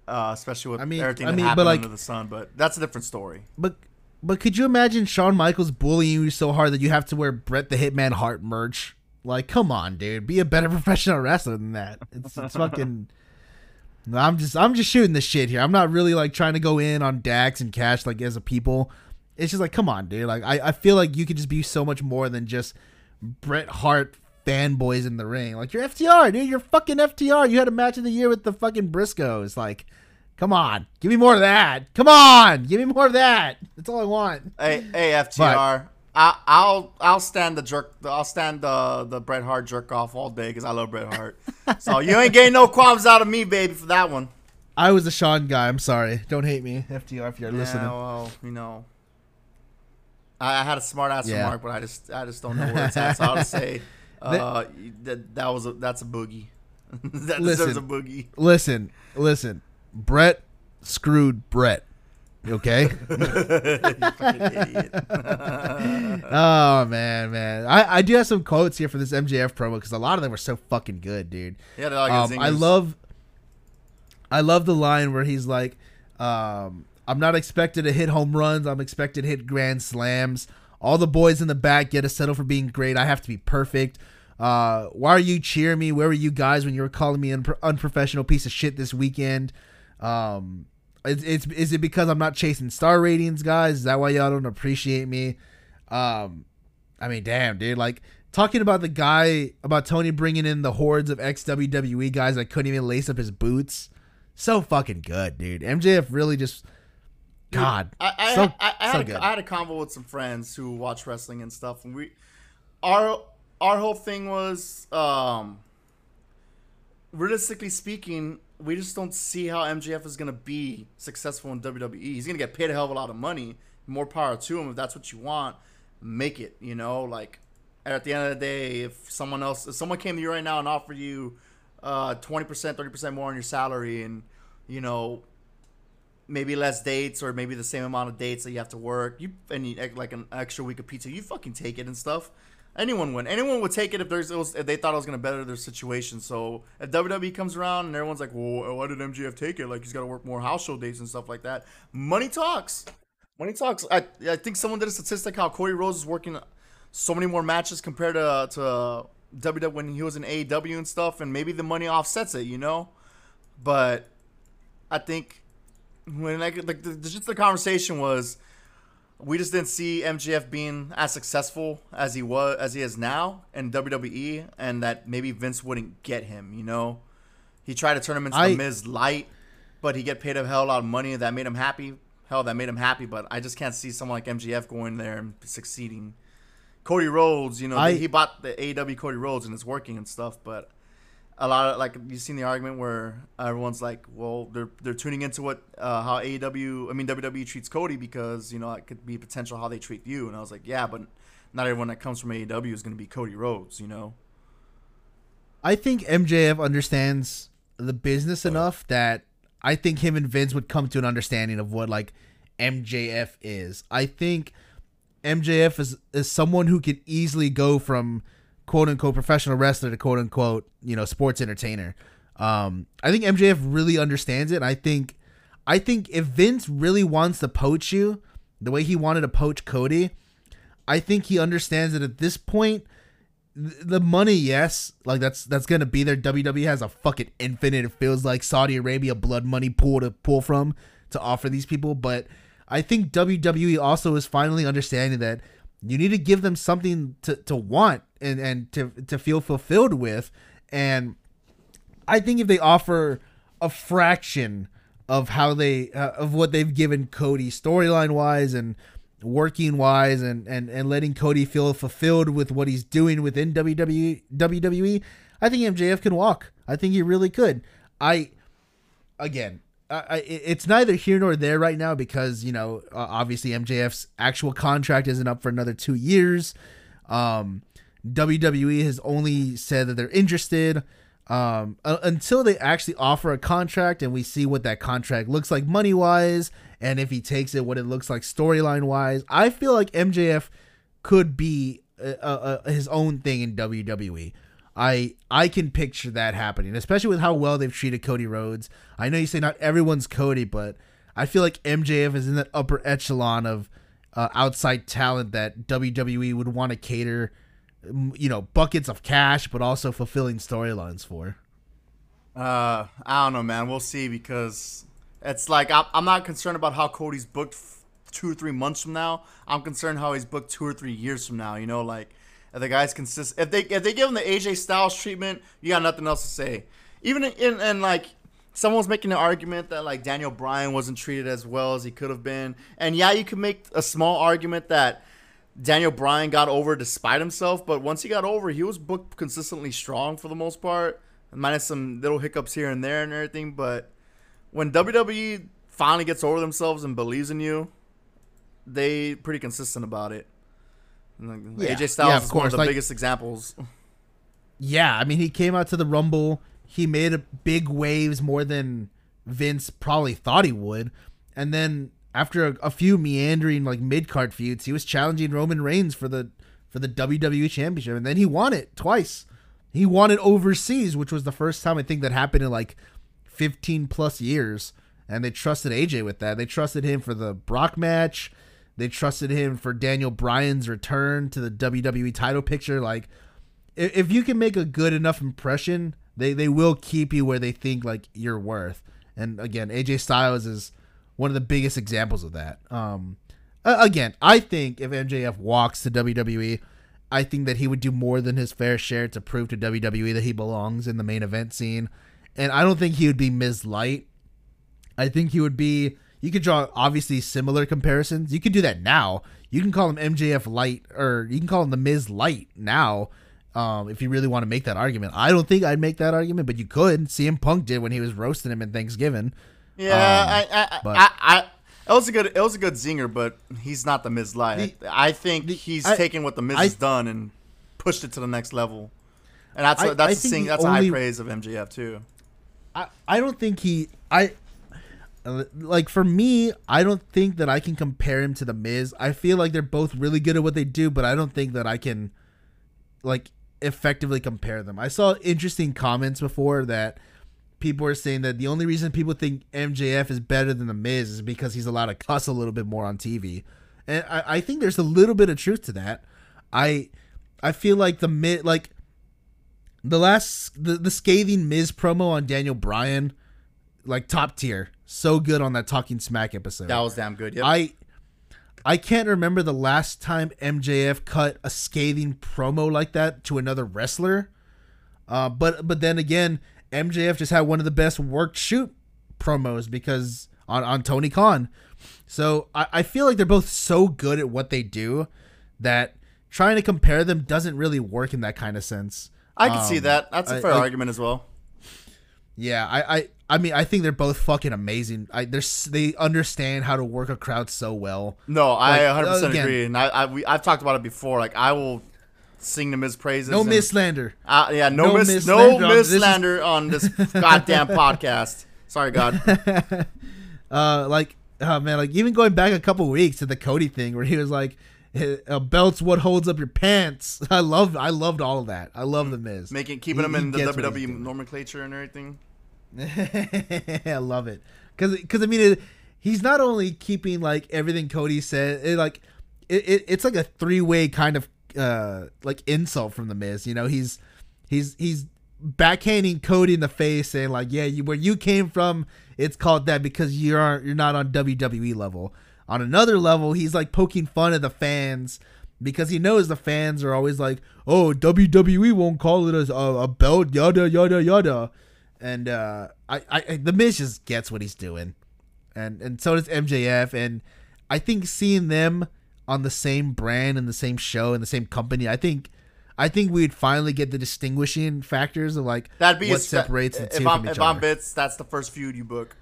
Uh, especially with I mean- everything I that mean, but happened like- under the sun, but that's a different story. But but could you imagine Shawn Michaels bullying you so hard that you have to wear Bret the Hitman Hart merch? Like, come on, dude, be a better professional wrestler than that. It's, it's fucking. I'm just I'm just shooting the shit here. I'm not really like trying to go in on Dax and Cash like as a people. It's just like, come on, dude. Like I, I feel like you could just be so much more than just Bret Hart fanboys in the ring. Like you're FTR, dude. You're fucking FTR. You had a match of the year with the fucking Briscoes. Like, come on, give me more of that. Come on, give me more of that. That's all I want. Hey, hey, FTR. I, I'll I'll stand the jerk. I'll stand the the Bret Hart jerk off all day because I love Bret Hart. so you ain't getting no qualms out of me, baby, for that one. I was a Shawn guy. I'm sorry. Don't hate me, FTR, if you're Yeah, listening. well, you know, I, I had a smart ass Yeah. remark, but I just I just don't know where it's at. So I'll just say uh, that that was a, that's a boogie. that deserves a boogie. Listen, listen. Bret screwed Bret. Okay. Oh man, man. I, I do have some quotes here for this MJF promo because a lot of them were so fucking good, dude. Yeah, they're like Um, I love, I love the line where he's like, um, "I'm not expected to hit home runs. I'm expected to hit grand slams. All the boys in the back get to settle for being great. I have to be perfect. Uh, why are you cheering me? Where were you guys when you were calling me an unpro- unprofessional piece of shit this weekend? Um, it's, it's is it because I'm not chasing star ratings, guys? Is that why y'all don't appreciate me? Um, I mean, damn, dude. Like talking about the guy about Tony bringing in the hordes of ex WWE guys that couldn't even lace up his boots. So fucking good, dude. MJF really just God, I, I, so, I, I, so had good. a, I had a convo with some friends who watch wrestling and stuff, and we our our whole thing was um realistically speaking, we just don't see how MJF is gonna be successful in WWE. He's gonna get paid a hell of a lot of money. More power to him if that's what you want. Make it, you know, like at the end of the day, if someone else if someone came to you right now and offered you uh twenty percent, thirty percent more on your salary and you know maybe less dates or maybe the same amount of dates that you have to work. You and you, like an extra week of pizza. You fucking take it and stuff. Anyone would. Anyone would take it if there's it was, if they thought it was gonna better their situation. So if WWE comes around and everyone's like, well, why did MJF take it? Like he's got to work more house show dates and stuff like that. Money talks. Money talks. I I think someone did a statistic how Cody Rhodes is working so many more matches compared to to WWE when he was in AEW and stuff, and maybe the money offsets it, you know. But I think when like, like the, just the conversation was we just didn't see MJF being as successful as he was as he is now in WWE and that maybe Vince wouldn't get him, you know. He tried to turn him into I- the Miz light, but he get paid a hell of a lot of money that made him happy. Hell, that made him happy, but I just can't see someone like MJF going there and succeeding. Cody Rhodes, you know, I- he bought the AEW Cody Rhodes and it's working and stuff, but a lot of like you've seen the argument where everyone's like, well, they're they're tuning into what uh, how AEW, I mean WWE treats Cody because you know it could be potential how they treat you, and I was like, yeah, but not everyone that comes from AEW is going to be Cody Rhodes, you know. I think MJF understands the business enough that I think him and Vince would come to an understanding of what like MJF is. I think MJF is is someone who could easily go from quote unquote professional wrestler to quote unquote you know sports entertainer. Um, I think MJF really understands it. I think I think if Vince really wants to poach you the way he wanted to poach Cody, I think he understands that at this point th- the money, yes, like that's that's gonna be there. WWE has a fucking infinite. It feels like Saudi Arabia blood money pool to pull from to offer these people. But I think WWE also is finally understanding that you need to give them something to, to want and and to to feel fulfilled with. And I think if they offer a fraction of how they uh, of what they've given Cody storyline wise and working wise and, and and letting Cody feel fulfilled with what he's doing within WWE WWE, I think MJF can walk. I think he really could. I again, I, it's neither here nor there right now because you know uh, obviously MJF's actual contract isn't up for another two years. Um, WWE has only said that they're interested um, uh, until they actually offer a contract and we see what that contract looks like money wise and if he takes it, what it looks like storyline wise. I feel like MJF could be uh, uh, uh, his own thing in WWE. I I can picture that happening, especially with how well they've treated Cody Rhodes. I know you say not everyone's Cody, but I feel like MJF is in that upper echelon of uh, outside talent that WWE would want to cater, you know, buckets of cash, but also fulfilling storylines for. Uh, I don't know, man. We'll see because it's like I'm, I'm not concerned about how Cody's booked two or three months from now. I'm concerned how he's booked two or three years from now. You know, like if the guy's consistent, if they if they give him the AJ Styles treatment, you got nothing else to say. Even in, in like someone was making an argument that like Daniel Bryan wasn't treated as well as he could have been, and yeah, you could make a small argument that. Daniel Bryan got over despite himself, but once he got over, he was booked consistently strong for the most part, minus some little hiccups here and there and everything. But when WWE finally gets over themselves and believes in you, they pretty consistent about it. Yeah. AJ Styles Yeah, of is one of the like- biggest examples. Yeah, I mean, he came out to the Rumble. He made a big waves more than Vince probably thought he would. And then after a, a few meandering like mid card feuds, he was challenging Roman Reigns for the for the WWE Championship, and then he won it twice. He won it overseas, which was the first time I think that happened in like 15 plus years. And they trusted AJ with that. They trusted him for the Brock match. They trusted him for Daniel Bryan's return to the WWE title picture. Like, if, you can make a good enough impression, they, they will keep you where they think like you're worth. And again, AJ Styles is one of the biggest examples of that. Um, again, I think if MJF walks to WWE, I think that he would do more than his fair share to prove to WWE that he belongs in the main event scene. And I don't think he would be Miz Light. I think he would be. You could draw obviously similar comparisons. You could do that now. You can call him MJF Light, or you can call him the Miz Light now, um, if you really want to make that argument. I don't think I'd make that argument, but you could. CM Punk did when he was roasting him in Thanksgiving. Yeah, Um, I, I, but- I, I, it was a good, it was a good zinger, but he's not the Miz Light. The- I think the- he's I- taken what the Miz I- has done and pushed it to the next level. And that's a, that's a sing, that's a high praise of MJF too. I, I don't think he I like for me I don't think that I can compare him to the Miz. I feel like they're both really good at what they do, but I don't think that I can like effectively compare them. I saw interesting comments before that people were saying that the only reason people think MJF is better than the Miz is because he's allowed to cuss a little bit more on TV. And I, I think there's a little bit of truth to that. I I feel like the Miz like the last the, the scathing Miz promo on Daniel Bryan, like top tier, so good on that Talking Smack episode. That was damn good. Yep. I I can't remember the last time MJF cut a scathing promo like that to another wrestler. Uh, but but then again, MJF just had one of the best worked shoot promos because on on Tony Khan. So I, I feel like they're both so good at what they do that trying to compare them doesn't really work in that kind of sense. I can see Um, that. That's a fair I- argument as well. Yeah, I, I, I mean, I think they're both fucking amazing. I, they're, they understand how to work a crowd so well. No, I like, 100 percent agree, and I, I we, I've talked about it before. Like I will sing the Miz praises. No and- miss slander. Uh, yeah, no, no no slander on- this on this goddamn podcast. Sorry, God. Uh, like, oh man, like even going back a couple weeks to the Cody thing where he was like, "Eh, "A belt's what holds up your pants." I loved, I loved all of that. I love the Miz. Making keeping He- him in the gets what he's WWE nomenclature and everything. I love it. Because because I mean it, he's not only keeping like everything Cody said it like it, it it's like a three way kind of uh like insult from the Miz you know? He's he's he's backhanding Cody in the face saying like yeah you where you came from it's called that because you aren't you're not on WWE level. On another level he's like poking fun at the fans because he knows the fans are always like oh WWE won't call it a, a, a belt yada yada yada and uh, I, I, the Miz just gets what he's doing, and and so does MJF, and I think seeing them on the same brand and the same show and the same company, I think, I think we'd finally get the distinguishing factors of like That'd be what a, separates the if two I'm from each if I'm other. Bits, that's the first feud you book.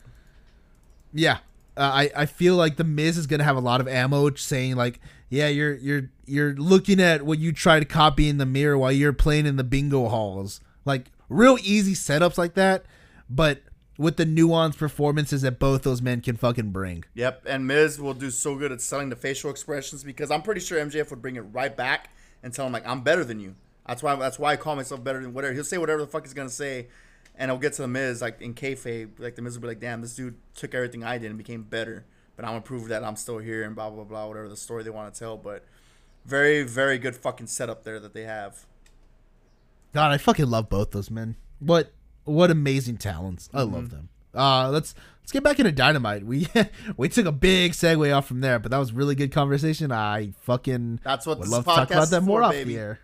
Yeah. Uh, I, I feel like the Miz is gonna have a lot of ammo saying like, yeah, you're you're you're looking at what you try to copy in the mirror while you're playing in the bingo halls. Like real easy setups like that, but with the nuanced performances that both those men can fucking bring. Yep, and Miz will do so good at selling the facial expressions because I'm pretty sure MJF would bring it right back and tell him like I'm better than you. That's why that's why I call myself better than whatever. He'll say whatever the fuck he's gonna say, and I'll get to the Miz like in kayfabe. Like the Miz will be like, "Damn, this dude took everything I did and became better." But I'm gonna prove that I'm still here and blah blah blah whatever the story they want to tell. But very very good fucking setup there that they have. God, I fucking love both those men. What what amazing talents. I Mm-hmm. love them. Uh let's let's get back into Dynamite. We we took a big segue off from there, but that was really good conversation. I fucking That's what would love to talk podcast about that more for, off baby. the air.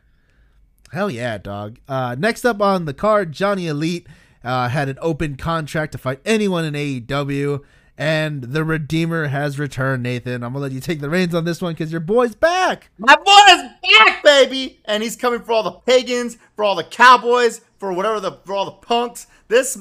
Hell yeah, dog. Uh next up on the card, Johnny Elite uh had an open contract to fight anyone in AEW. And the Redeemer has returned, Nathan. I'm gonna let you take the reins on this one because your boy's back. My boy is back, baby, and he's coming for all the pagans, for all the cowboys, for whatever the for all the punks. This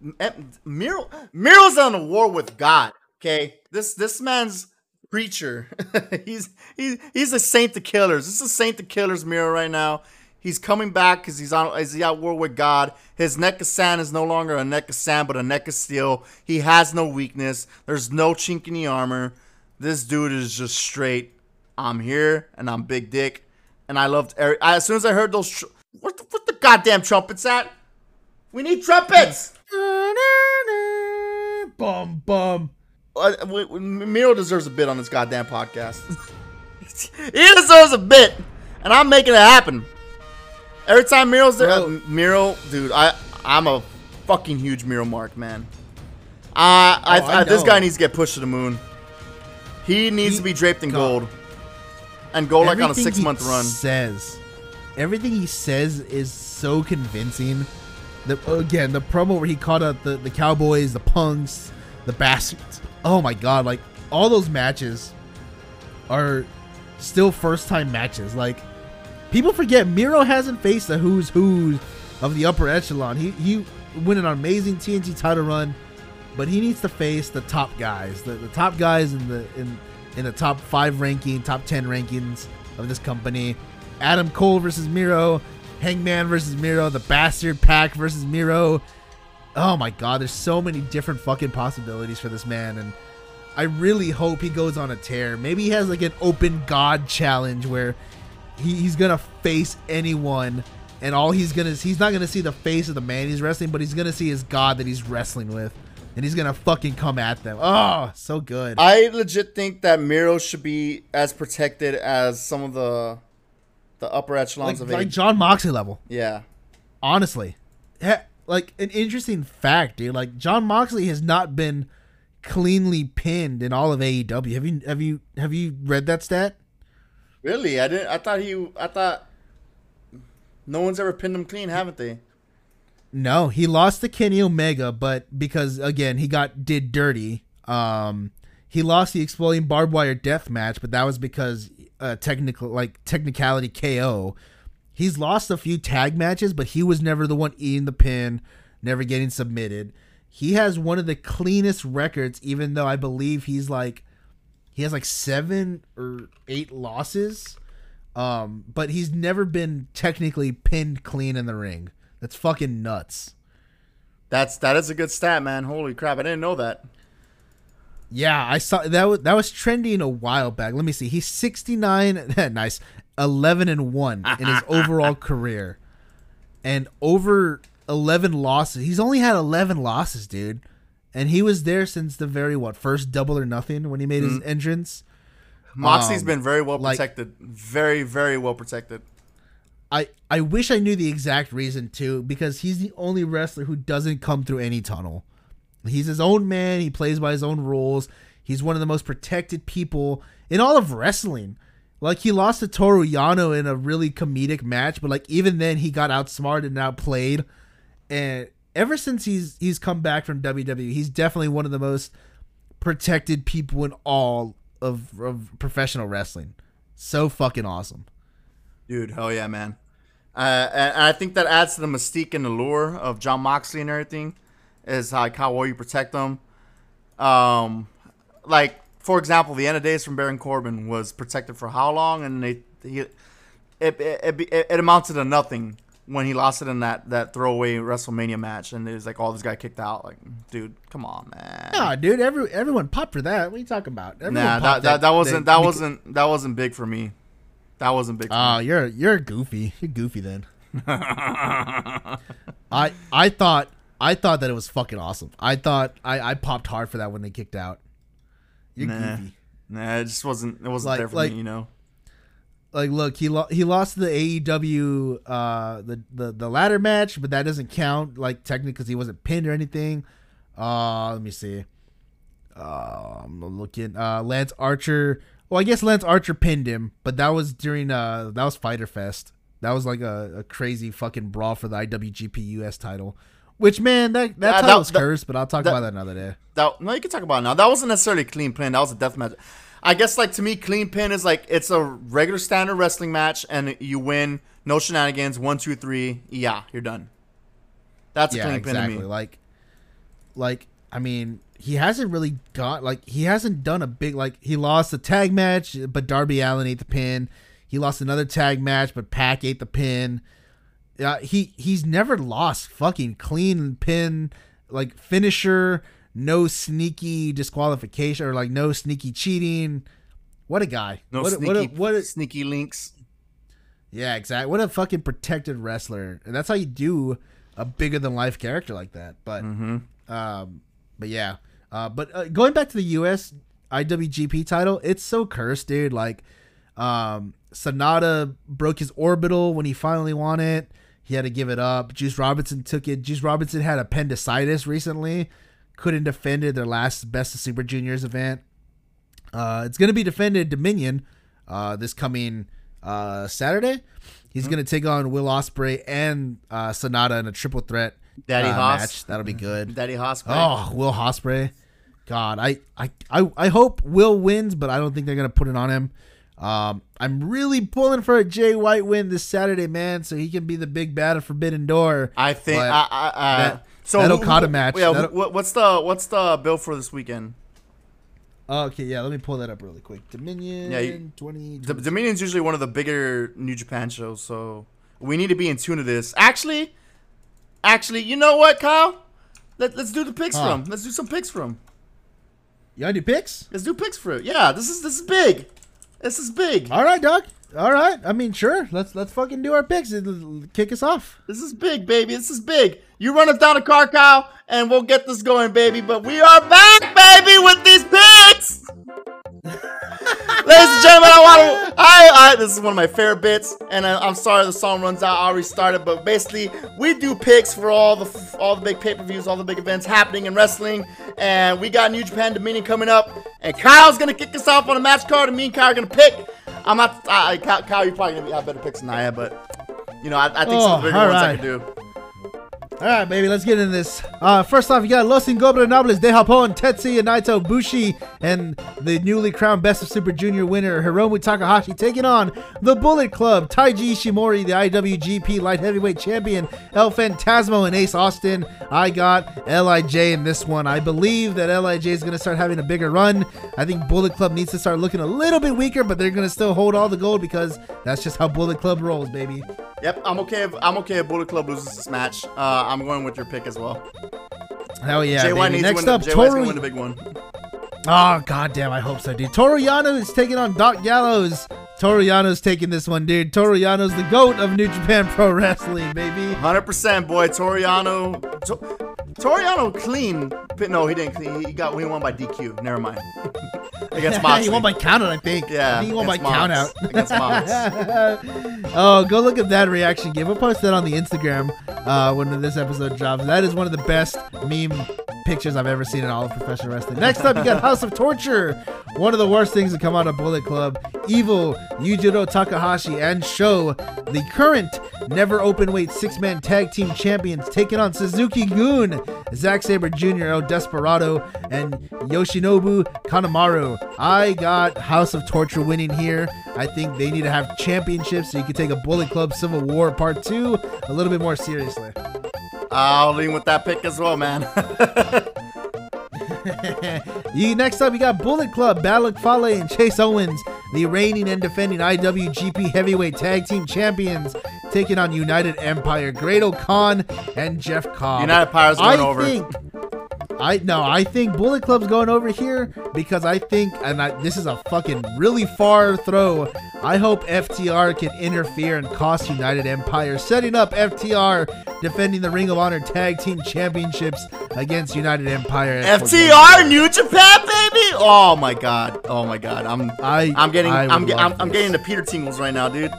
M- eh, Miro Miro's on a war with God. Okay, this this man's preacher. he's he's he's a saint to killers. This is saint to killers Miro right now. He's coming back because he's on is he at war with God. His neck of sand is no longer a neck of sand, but a neck of steel. He has no weakness. There's no chink in the armor. This dude is just straight. I'm here and I'm big dick, and I loved. Eric. As soon as I heard those, tr- what the, what the goddamn trumpets at? We need trumpets. Bum bum. Uh, w- w- Miro deserves a bit on this goddamn podcast. he deserves a bit, and I'm making it happen. Every time Miro's there, Bro. Miro, dude, I I'm a fucking huge Miro mark, man. Uh, I, Oh, I I, this guy needs to get pushed to the moon. He needs He- to be draped in God. gold. and go like on a six month run. Says everything he says is so convincing. The again the promo where he called out the the Cowboys, the Punks, the Bastards. Oh my god! Like all those matches are still first time matches. Like people forget Miro hasn't faced the who's who's of the upper echelon. He he went an amazing TNT title run, but he needs to face the top guys, the, the top guys in the in in the top five ranking, top ten rankings of this company. Adam Cole versus Miro, Hangman versus Miro, the Bastard PAC versus Miro. Oh my god, there's so many different fucking possibilities for this man and I really hope he goes on a tear. Maybe he has like an open god challenge where he, he's gonna face anyone and all he's gonna he's not gonna see the face of the man he's wrestling, but he's gonna see his god that he's wrestling with. And he's gonna fucking come at them. Oh, so good. I legit think that Miro should be as protected as some of the the upper echelons like, of like age. Jon Moxley level. Yeah. honestly Ha- like an interesting fact dude like jon moxley has not been cleanly pinned in all of aew have you have you have you read that stat Really? I didn't I thought he I thought no one's ever pinned him clean, haven't they? no he lost to kenny omega but because again he got did dirty um he lost the exploding barbed wire death match but that was because uh technical like technicality ko he's lost a few tag matches but he was never the one eating the pin never getting submitted he has one of the cleanest records even though i believe he's like he has like seven or eight losses um but he's never been technically pinned clean in the ring that's fucking nuts That's that is a good stat, man. Holy crap. I didn't know that. Yeah, I saw that was that was trending a while back. Let me see. He's 69 nice. 11 and 1 in his overall career. And over 11 losses. He's only had 11 losses, dude. And he was there since the very what, first double or nothing when he made his entrance. Moxley's Um, been very well like- protected. very, very well protected. I I wish I knew the exact reason too because he's the only wrestler who doesn't come through any tunnel. He's his own man. He plays by his own rules. He's one of the most protected people in all of wrestling. Like he lost to Toru Yano in a really comedic match, but like even then he got outsmarted and outplayed. And ever since he's he's come back from WWE, he's definitely one of the most protected people in all of, of professional wrestling. So fucking awesome. Dude, hell yeah, man. Uh, and I think that adds to the mystique and allure of Jon Moxley and everything. Is like how well you protect them. Um, like for example, the end of days from Baron Corbin was protected for how long, and they he, it, it, it, it amounted to nothing when he lost it in that that throwaway WrestleMania match, and it was like, oh, this guy kicked out. Like, dude, come on, man. Nah, dude, every everyone popped for that. What are you talking about? Everyone Nah, that, that, that wasn't that wasn't that wasn't big for me. That wasn't big. For Oh, me. you're you're goofy. You're goofy then. I I thought I thought that it was fucking awesome. I thought I, I popped hard for that when they kicked out. You're Nah. goofy. Nah, it just wasn't. It wasn't Like- there for like- me. You know. Like, look, he lo- he lost the AEW uh the, the the ladder match, but that doesn't count like technically because he wasn't pinned or anything. Uh, let me see. Uh, I'm looking. Uh, Lance Archer. Well, I guess Lance Archer pinned him, but that was during uh that was Fyter Fest. That was like a, a crazy fucking brawl for the IWGP US title. Which man, that that that- title's that- cursed, but I'll talk that- about that another day. That no, you can talk about it now. That wasn't necessarily a clean plan That was a death match. I guess like to me, clean pin is like it's a regular standard wrestling match, and you win. No shenanigans. One, two, three. Yeah, you're done. That's a clean exactly. pin to me. Like, like I mean, he hasn't really got like he hasn't done a big like he lost a tag match, but Darby Allin ate the pin. He lost another tag match, but PAC ate the pin. Yeah, he he's never lost fucking clean pin like finisher. No sneaky disqualification or like no sneaky cheating. What a guy! No what, sneaky, what a, what a, sneaky links. yeah, exactly. What a fucking protected wrestler, and that's how you do a bigger than life character like that. But, um, but yeah. Uh, but uh, going back to the U.S. IWGP title, it's so cursed, dude. Like, um, SANADA broke his orbital when he finally won it. He had to give it up. Juice Robinson took it. Juice Robinson had appendicitis recently. Couldn't defend it their last Best of Super Juniors event. Uh, it's gonna be defended Dominion uh, this coming uh, Saturday. He's gonna take on Will Ospreay and uh, SANADA in a triple threat Daddy uh, Haas. match. That'll be good. Daddy Hospital. Oh, Will Ospreay. God, I, I, I, I hope Will wins, but I don't think they're gonna put it on him. Um, I'm really pulling for a Jay White win this Saturday, man, so he can be the big bad of Forbidden Door. I think. I, I, I, that- so that Okada who- match, Yeah. what's the what's the bill for this weekend? Oh, okay, yeah, let me pull that up really quick. Dominion Yeah, you- 20. D- Dominion's usually one of the bigger New Japan shows, so we need to be in tune to this. Actually, actually, you know what, Kyle? Let, let's do the picks Huh. for him. Let's do some picks from. him. you want to do picks? Let's do picks for it. Yeah, this is this is big. This is big. All right, Doc. All right. I mean, sure. Let's let's fucking do our picks. It'll Kick us off. This is big, baby. This is big. You run us down a car, Kyle, and we'll get this going, baby. But we are back, baby, with these picks. Ladies and gentlemen, I want to. I, I. This is one of my favorite bits, and I, I'm sorry the song runs out. I already started, but basically, we do picks for all the all the big pay-per-views, all the big events happening in wrestling, and we got New Japan Dominion coming up, and Kyle's gonna kick us off on a match card, and me and Kyle are gonna pick. I'm not. I, Kyle, Kyle, you're probably gonna have better picks than I have, but you know, I, I think some oh, of the Oh, bigger ones I can do. All right, baby, let's get into this. Uh, first off, you got Los Ingobernables de Japón, Tetsuya Naito, Bushi, and the newly crowned Best of Super Junior winner Hiromu Takahashi taking on the Bullet Club, Taiji Ishimori, the IWGP Light Heavyweight Champion, El Fantasmo, and Ace Austin. I got Lij in this one. I believe that Lij is going to start having a bigger run. I think Bullet Club needs to start looking a little bit weaker, but they're going to still hold all the gold because that's just how Bullet Club rolls, baby. Yep, I'm okay. If, I'm okay if Bullet Club loses this match. Uh, I'm going with your pick as well. Hell yeah, White baby. needs Next win. up, White's Toru. win the big one. Oh goddamn! I hope so, dude. Toru Yano is taking on Doc Gallows. Toru Yano's taking this one, dude. Toru Yano's the goat of New Japan Pro Wrestling, baby. 100%, boy. Toru Yano. To- Toru Yano clean. But no, he didn't clean. He got. He won by DQ. Never mind. Against Moxley. he won by count out, I think. Yeah. I think he won by against count out. Against Mox. oh, go look at that reaction game. We'll post that on the Instagram uh, when this episode drops. That is one of the best meme pictures I've ever seen in all of professional wrestling. Next up, you got House of Torture. One of the worst things to come out of Bullet Club. Evil, Yujiro Takahashi, and SHO, the current never open weight six man tag team champions, taking on Suzuki-gun, Zack Sabre Jr., El Desperado, and Yoshinobu Kanemaru. I got House of Torture winning here. I think they need to have championships so you can take a Bullet Club Civil War Part 2 a little bit more seriously. I'll lean with that pick as well, man. you next up, you got Bullet Club, Bad Luck Fale, and Chase Owens, the reigning and defending IWGP Heavyweight Tag Team Champions, taking on United Empire, Great Khan and Jeff Cobb. United Empire's going I over. Think, I no, I think Bullet Club's going over here because I think, and I, this is a fucking really far throw. I hope FTR can interfere and cost United Empire, setting up FTR defending the Ring of Honor Tag Team Championships against United Empire. FTR New Japan, baby. Oh my god. Oh my god. I'm. I I'm getting. I I'm. would I'm, I'm getting the Peter tingles right now, dude.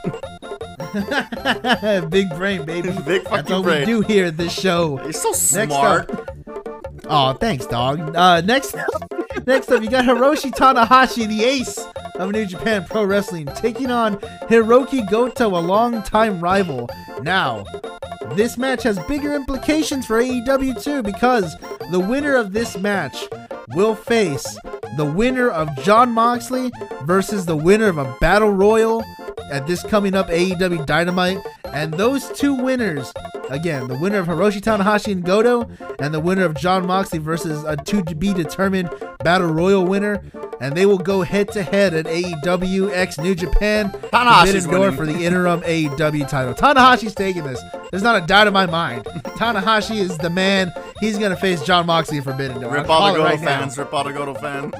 big brain, baby. Big That's fucking what brain. we do here at this show. You're so Next smart. up. Oh, thanks, dog. Uh, next, next up, you got Hiroshi Tanahashi, the ace of New Japan Pro Wrestling, taking on Hirooki Goto, a longtime rival. Now, this match has bigger implications for AEW too, because the winner of this match will face the winner of Jon Moxley versus the winner of a battle royal at this coming up AEW Dynamite. And those two winners, again, the winner of Hiroshi Tanahashi and Goto, and the winner of Jon Moxley versus a to be determined Battle Royal winner, and they will go head to head at AEW X New Japan. Tanahashi's winning. for the interim AEW title. Tanahashi's taking this. There's not a doubt in my mind. Tanahashi is the man. He's gonna face Jon Moxley Forbidden Door. Rip all the Goto right now. fans. Rip all the Goto fan.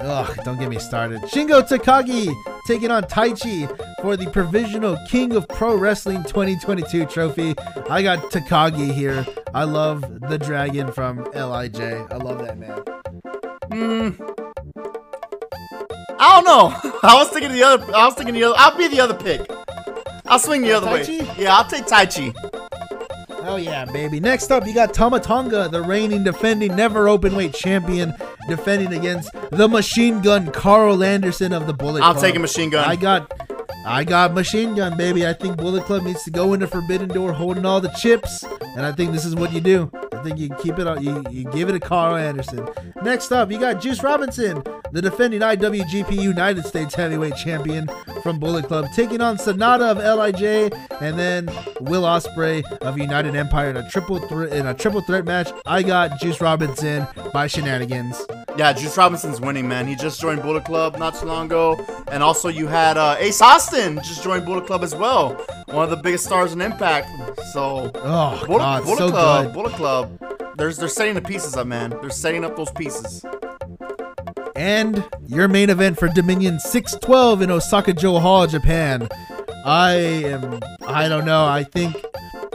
Ugh, don't get me started. Shingo Takagi taking on Taichi for the provisional King of Pro Wrestling 2022 trophy. I got Takagi here. I love the dragon from Lij. I love that man. Hmm. I don't know. I was thinking the other. I was thinking the other. I'll be the other pick. I'll swing the other Taichi? way. Yeah, I'll take Taichi. Oh yeah, baby. Next up, you got Tama Tonga, the reigning, defending, never open weight champion, defending against the machine gun Karl Anderson of the Bullet Club. I'm Club. taking Machine Gun. I got, I got machine gun, baby. I think Bullet Club needs to go into Forbidden Door holding all the chips, and I think this is what you do. Think you keep it, on- you, you give it to Karl Anderson. Next up, you got Juice Robinson, the defending IWGP United States Heavyweight Champion from Bullet Club, taking on SANADA of Lij, and then Will Ospreay of United Empire in a triple threat in a triple threat match. I got Juice Robinson by shenanigans. Yeah, Juice Robinson's winning, man. He just joined Bullet Club not too long ago, and also you had uh, Ace Austin just joined Bullet Club as well. One of the biggest stars in Impact. So Oh Bullet, God, Bullet so Club, good. Bullet Club. There's they're setting the pieces up, man. They're setting up those pieces. And your main event for Dominion 612 in Osaka-jo Hall, Japan. I am, I don't know. I think,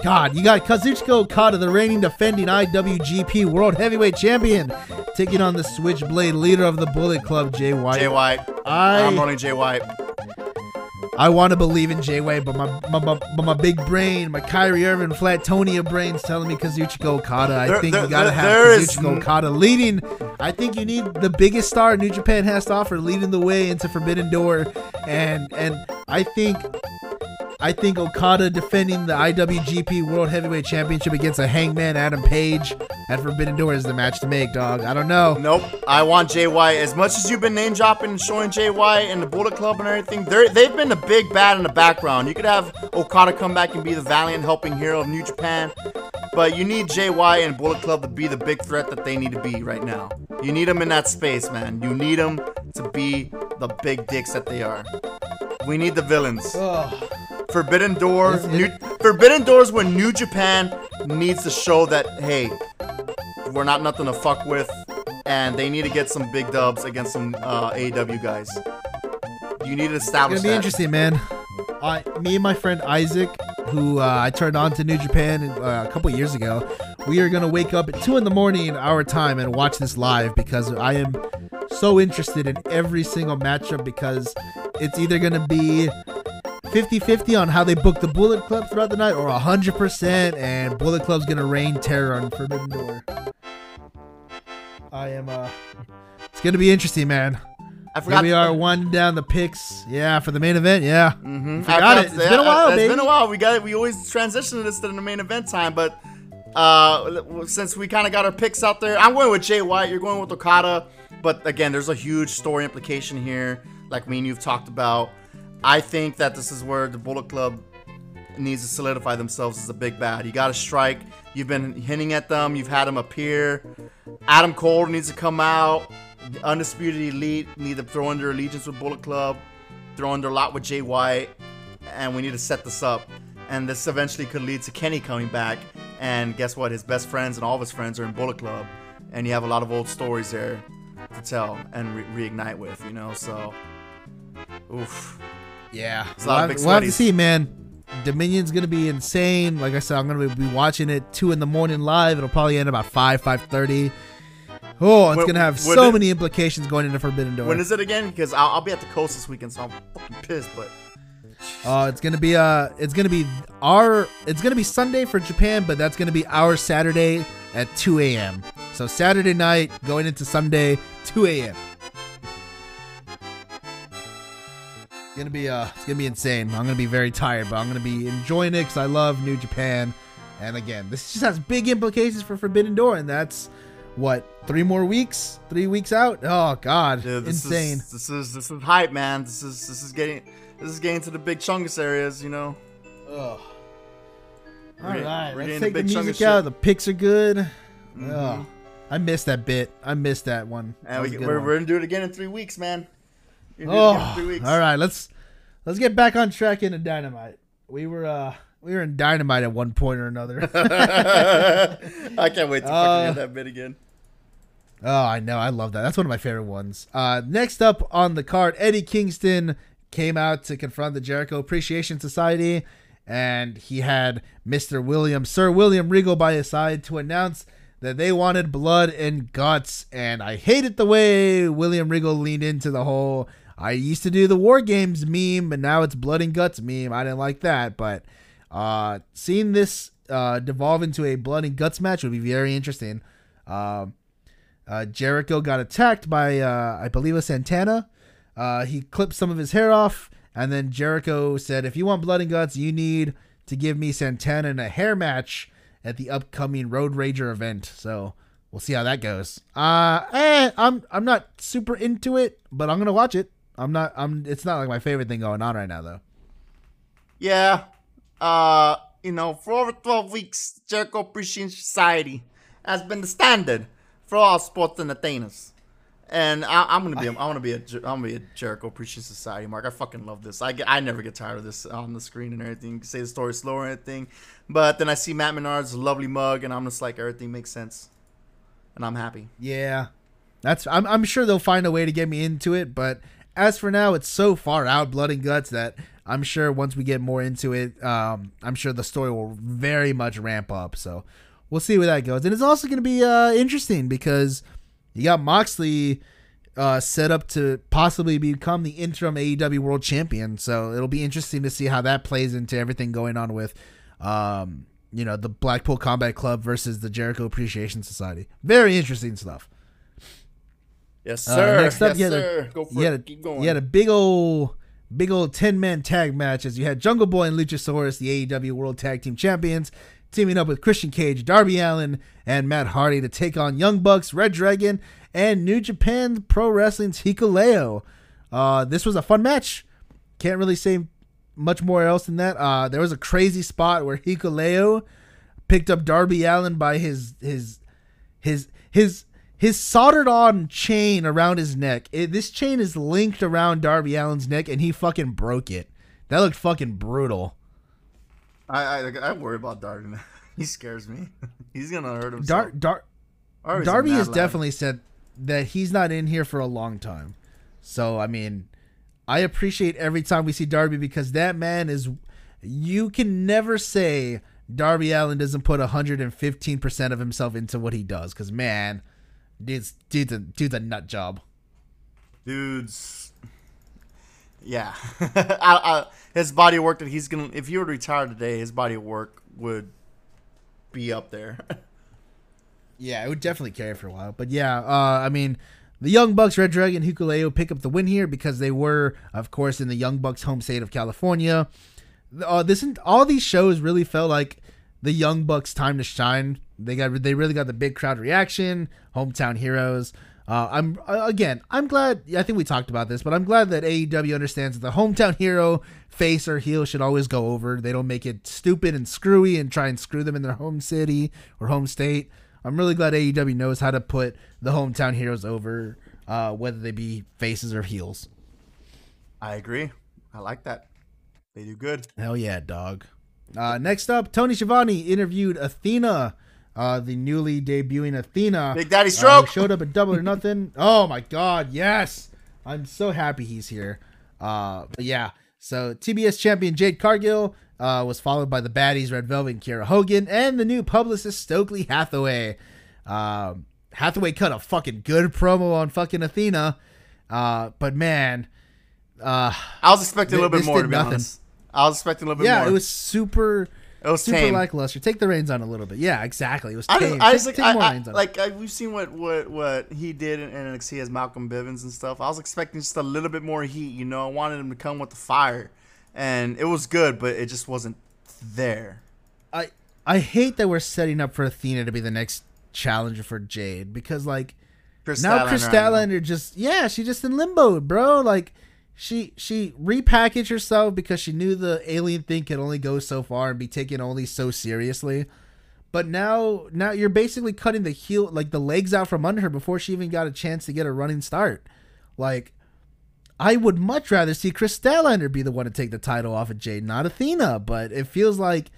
God, you got Kazuchika Okada, the reigning defending IWGP World Heavyweight Champion, taking on the Switchblade leader of the Bullet Club, Jay White. Jay White. I- I'm running Jay White. I want to believe in White, but my, my, my, but my big brain, my Kyrie Irving, Flatonia brain's telling me Kazuchika Okada. I There- think there- you gotta there- have Kazuchika n- Okada leading. I think you need the biggest star New Japan has to offer, leading the way into Forbidden Door, and and I think. I think Okada defending the IWGP World Heavyweight Championship against a Hangman Adam Page at Forbidden Door is the match to make, dog. I don't know. Nope. I want JY. As much as you've been name dropping and showing JY and the Bullet Club and everything, they've been the big bad in the background. You could have Okada come back and be the valiant helping hero of New Japan, but you need JY and Bullet Club to be the big threat that they need to be right now. You need them in that space, man. You need them to be the big dicks that they are. We need the villains. Forbidden Door, it- New, Forbidden Doors when New Japan needs to show that hey, we're not nothing to fuck with, and they need to get some big dubs against some uh, AEW guys. You need to establish. It's gonna be that. interesting, man. I, me and my friend Isaac, who uh, I turned on to New Japan uh, a couple years ago, we are gonna wake up at two in the morning our time and watch this live because I am so interested in every single matchup because it's either gonna be 50-50 on how they book the Bullet Club throughout the night or 100% and Bullet Club's gonna rain terror on Forbidden Door. I am uh it's gonna be interesting, man. I Here forgot. we are, one down the picks. Yeah, for the main event. Yeah, mm-hmm. forgot I it. It's been a while, It's baby. been a while. We got it. We always transition to this to the main event time, but uh, since we kind of got our picks out there, I'm going with Jay White. You're going with Okada, but again, there's a huge story implication here, like me and you've talked about. I think that this is where the Bullet Club needs to solidify themselves as a big bad. You got to strike. You've been hinting at them. You've had them appear. Adam Cole needs to come out. The Undisputed Elite need to throw in their allegiance with Bullet Club, throw in their lot with Jay White, and we need to set this up. And this eventually could lead to Kenny coming back. And guess what? His best friends and all of his friends are in Bullet Club, and you have a lot of old stories there to tell and re- reignite with. You know, so oof. yeah. It's a We'll lot have, of big we'll have to sweaties. see, man. Dominion's gonna be insane. Like I said, I'm gonna be watching it two in the morning live. It'll probably end about five, five thirty. Oh, it's When- gonna have when so it- many implications going into Forbidden Door. When is it again? Because I'll, I'll be at the coast this weekend, so I'm fucking pissed. But Uh, it's gonna be uh, it's gonna be our, it's gonna be Sunday for Japan, but that's gonna be our Saturday at 2 a.m. So Saturday night going into Sunday, 2 a.m. It's gonna be uh, it's gonna be insane. I'm gonna be very tired, but I'm gonna be enjoying it because I love New Japan. And again, this just has big implications for Forbidden Door, and that's what three more weeks, three weeks out. Oh God, dude, this insane. Is, this is this is hype, man. This is this is getting this is getting to the big chungus areas. You know. Ugh. All We're- right, we're let's take the the music out. shit. The picks are good. Mhm. Ugh. I missed that bit. I missed that one. And was we, we're, one. we're gonna do it again in three weeks, man. Oh, all right. Let's let's get back on track into Dynamite. We were uh we were in Dynamite at one point or another. I can't wait to fucking Uh, hear that bit again. Oh, I know. I love that. That's one of my favorite ones. Uh, next up on the card, Eddie Kingston came out to confront the Jericho Appreciation Society, and he had Mr. William, Sir William Regal by his side to announce that they wanted blood and guts. And I hated the way William Regal leaned into the whole I used to do the War Games meme, but now it's blood and guts meme. I didn't like that. But uh, seeing this uh, devolve into a blood and guts match would be very interesting. Um, uh, Jericho got attacked by uh, I believe a Santana. Uh, he clipped some of his hair off, and then Jericho said, "If you want blood and guts, you need to give me Santana in a hair match at the upcoming Road Rager event." So we'll see how that goes. Uh, eh, I'm I'm not super into it, but I'm gonna watch it. I'm not. I'm. It's not like my favorite thing going on right now, though. Yeah. Uh, you know, for over 12 weeks, Jericho Appreciation Society has been the standard for all sports entertainers. And I, am gonna be, I want to be a, I'm gonna be a Jericho Appreciation Society, Mark. I fucking love this. I get, I never get tired of this on the screen and everything. You can say the story slow or anything, but then I see Matt Menard's lovely mug, and I'm just like, everything makes sense, and I'm happy. Yeah, that's. I'm, I'm sure they'll find a way to get me into it, but as for now, it's so far out, blood and guts that I'm sure once we get more into it, um, I'm sure the story will very much ramp up. So we'll see where that goes. And it's also going to be uh, interesting because you got Moxley uh, set up to possibly become the interim AEW World Champion. So it'll be interesting to see how that plays into everything going on with, um, you know, the Blackpool Combat Club versus the Jericho Appreciation Society. Very interesting stuff. Yes, sir. Uh, next up, yes, you had, sir. a, Go for you, had it. a, Keep going. you had a big old, big old ten man tag match as You had Jungle Boy and Luchasaurus, the AEW World Tag Team Champions, teaming up with Christian Cage, Darby Allin, and Matt Hardy to take on Young Bucks, Red Dragon, and New Japan Pro Wrestling's Hikuleo. Uh, this was a fun match. Can't really say much more else than that. Uh, there was a crazy spot where Hikuleo picked up Darby Allin by his his his his his soldered on chain around his neck. It, this chain is linked around Darby Allin's neck, and he fucking broke it. That looked fucking brutal. I, I I worry about Darby. He scares me. He's gonna hurt himself. Dar- Dar- Darby has definitely said that he's not in here for a long time. So I mean, I appreciate every time we see Darby because that man is. You can never say Darby Allin doesn't put 115 percent of himself into what he does because man, dude's dude's a, dude's a nut job. dudes. Yeah, I, I, his body of work that he's gonna. If he were to retire today, his body of work would be up there. Yeah, it would definitely carry for a while. But yeah, uh, I mean, the Young Bucks, Red Dragon, Hikuleo pick up the win here because they were, of course, in the Young Bucks' home state of California. Uh, this all these shows really felt like the Young Bucks' time to shine. They got they really got the big crowd reaction, hometown heroes. Uh, I'm uh, again, I'm glad. I think we talked about this, but I'm glad that AEW understands that the hometown hero, face or heel, should always go over. They don't make it stupid and screwy and try and screw them in their home city or home state. I'm really glad AEW knows how to put the hometown heroes over, uh, whether they be faces or heels. I agree. I like that. They do good. Hell yeah, dog. Uh, next up, Tony Schiavone interviewed Athena, uh, the newly debuting Athena. Big Daddy Uh, Stroke. who showed up at Double or Nothing. Oh my God, yes! I'm so happy he's here. Uh, but yeah, so TBS champion Jade Cargill uh, was followed by the baddies Red Velvet and Kiera Hogan, and the new publicist Stokely Hathaway. Um, Hathaway cut a fucking good promo on fucking Athena, uh, but man, uh, I was expecting a little bit more to be nothing. honest. I was expecting a little bit yeah, more. Yeah, it was super. it was super tame. lackluster. Take the reins on a little bit. Yeah, exactly. It was I tame. just, I take, like, take I, more I- reins on like I, we've seen what, what what he did in NXT as Malcolm Bivens and stuff. I was expecting just a little bit more heat. You know, I wanted him to come with the fire, and it was good, but it just wasn't there. I I hate that we're setting up for Athena to be the next challenger for Jade because like Kris now Kris I. Statlander just yeah she just in limbo, bro. Like she she repackaged herself because she knew the alien thing could only go so far and be taken only so seriously. But now now you're basically cutting the heel like the legs out from under her before she even got a chance to get a running start. Like I would much rather see Kris Statlander be the one to take the title off of Jade, not Athena. But it feels like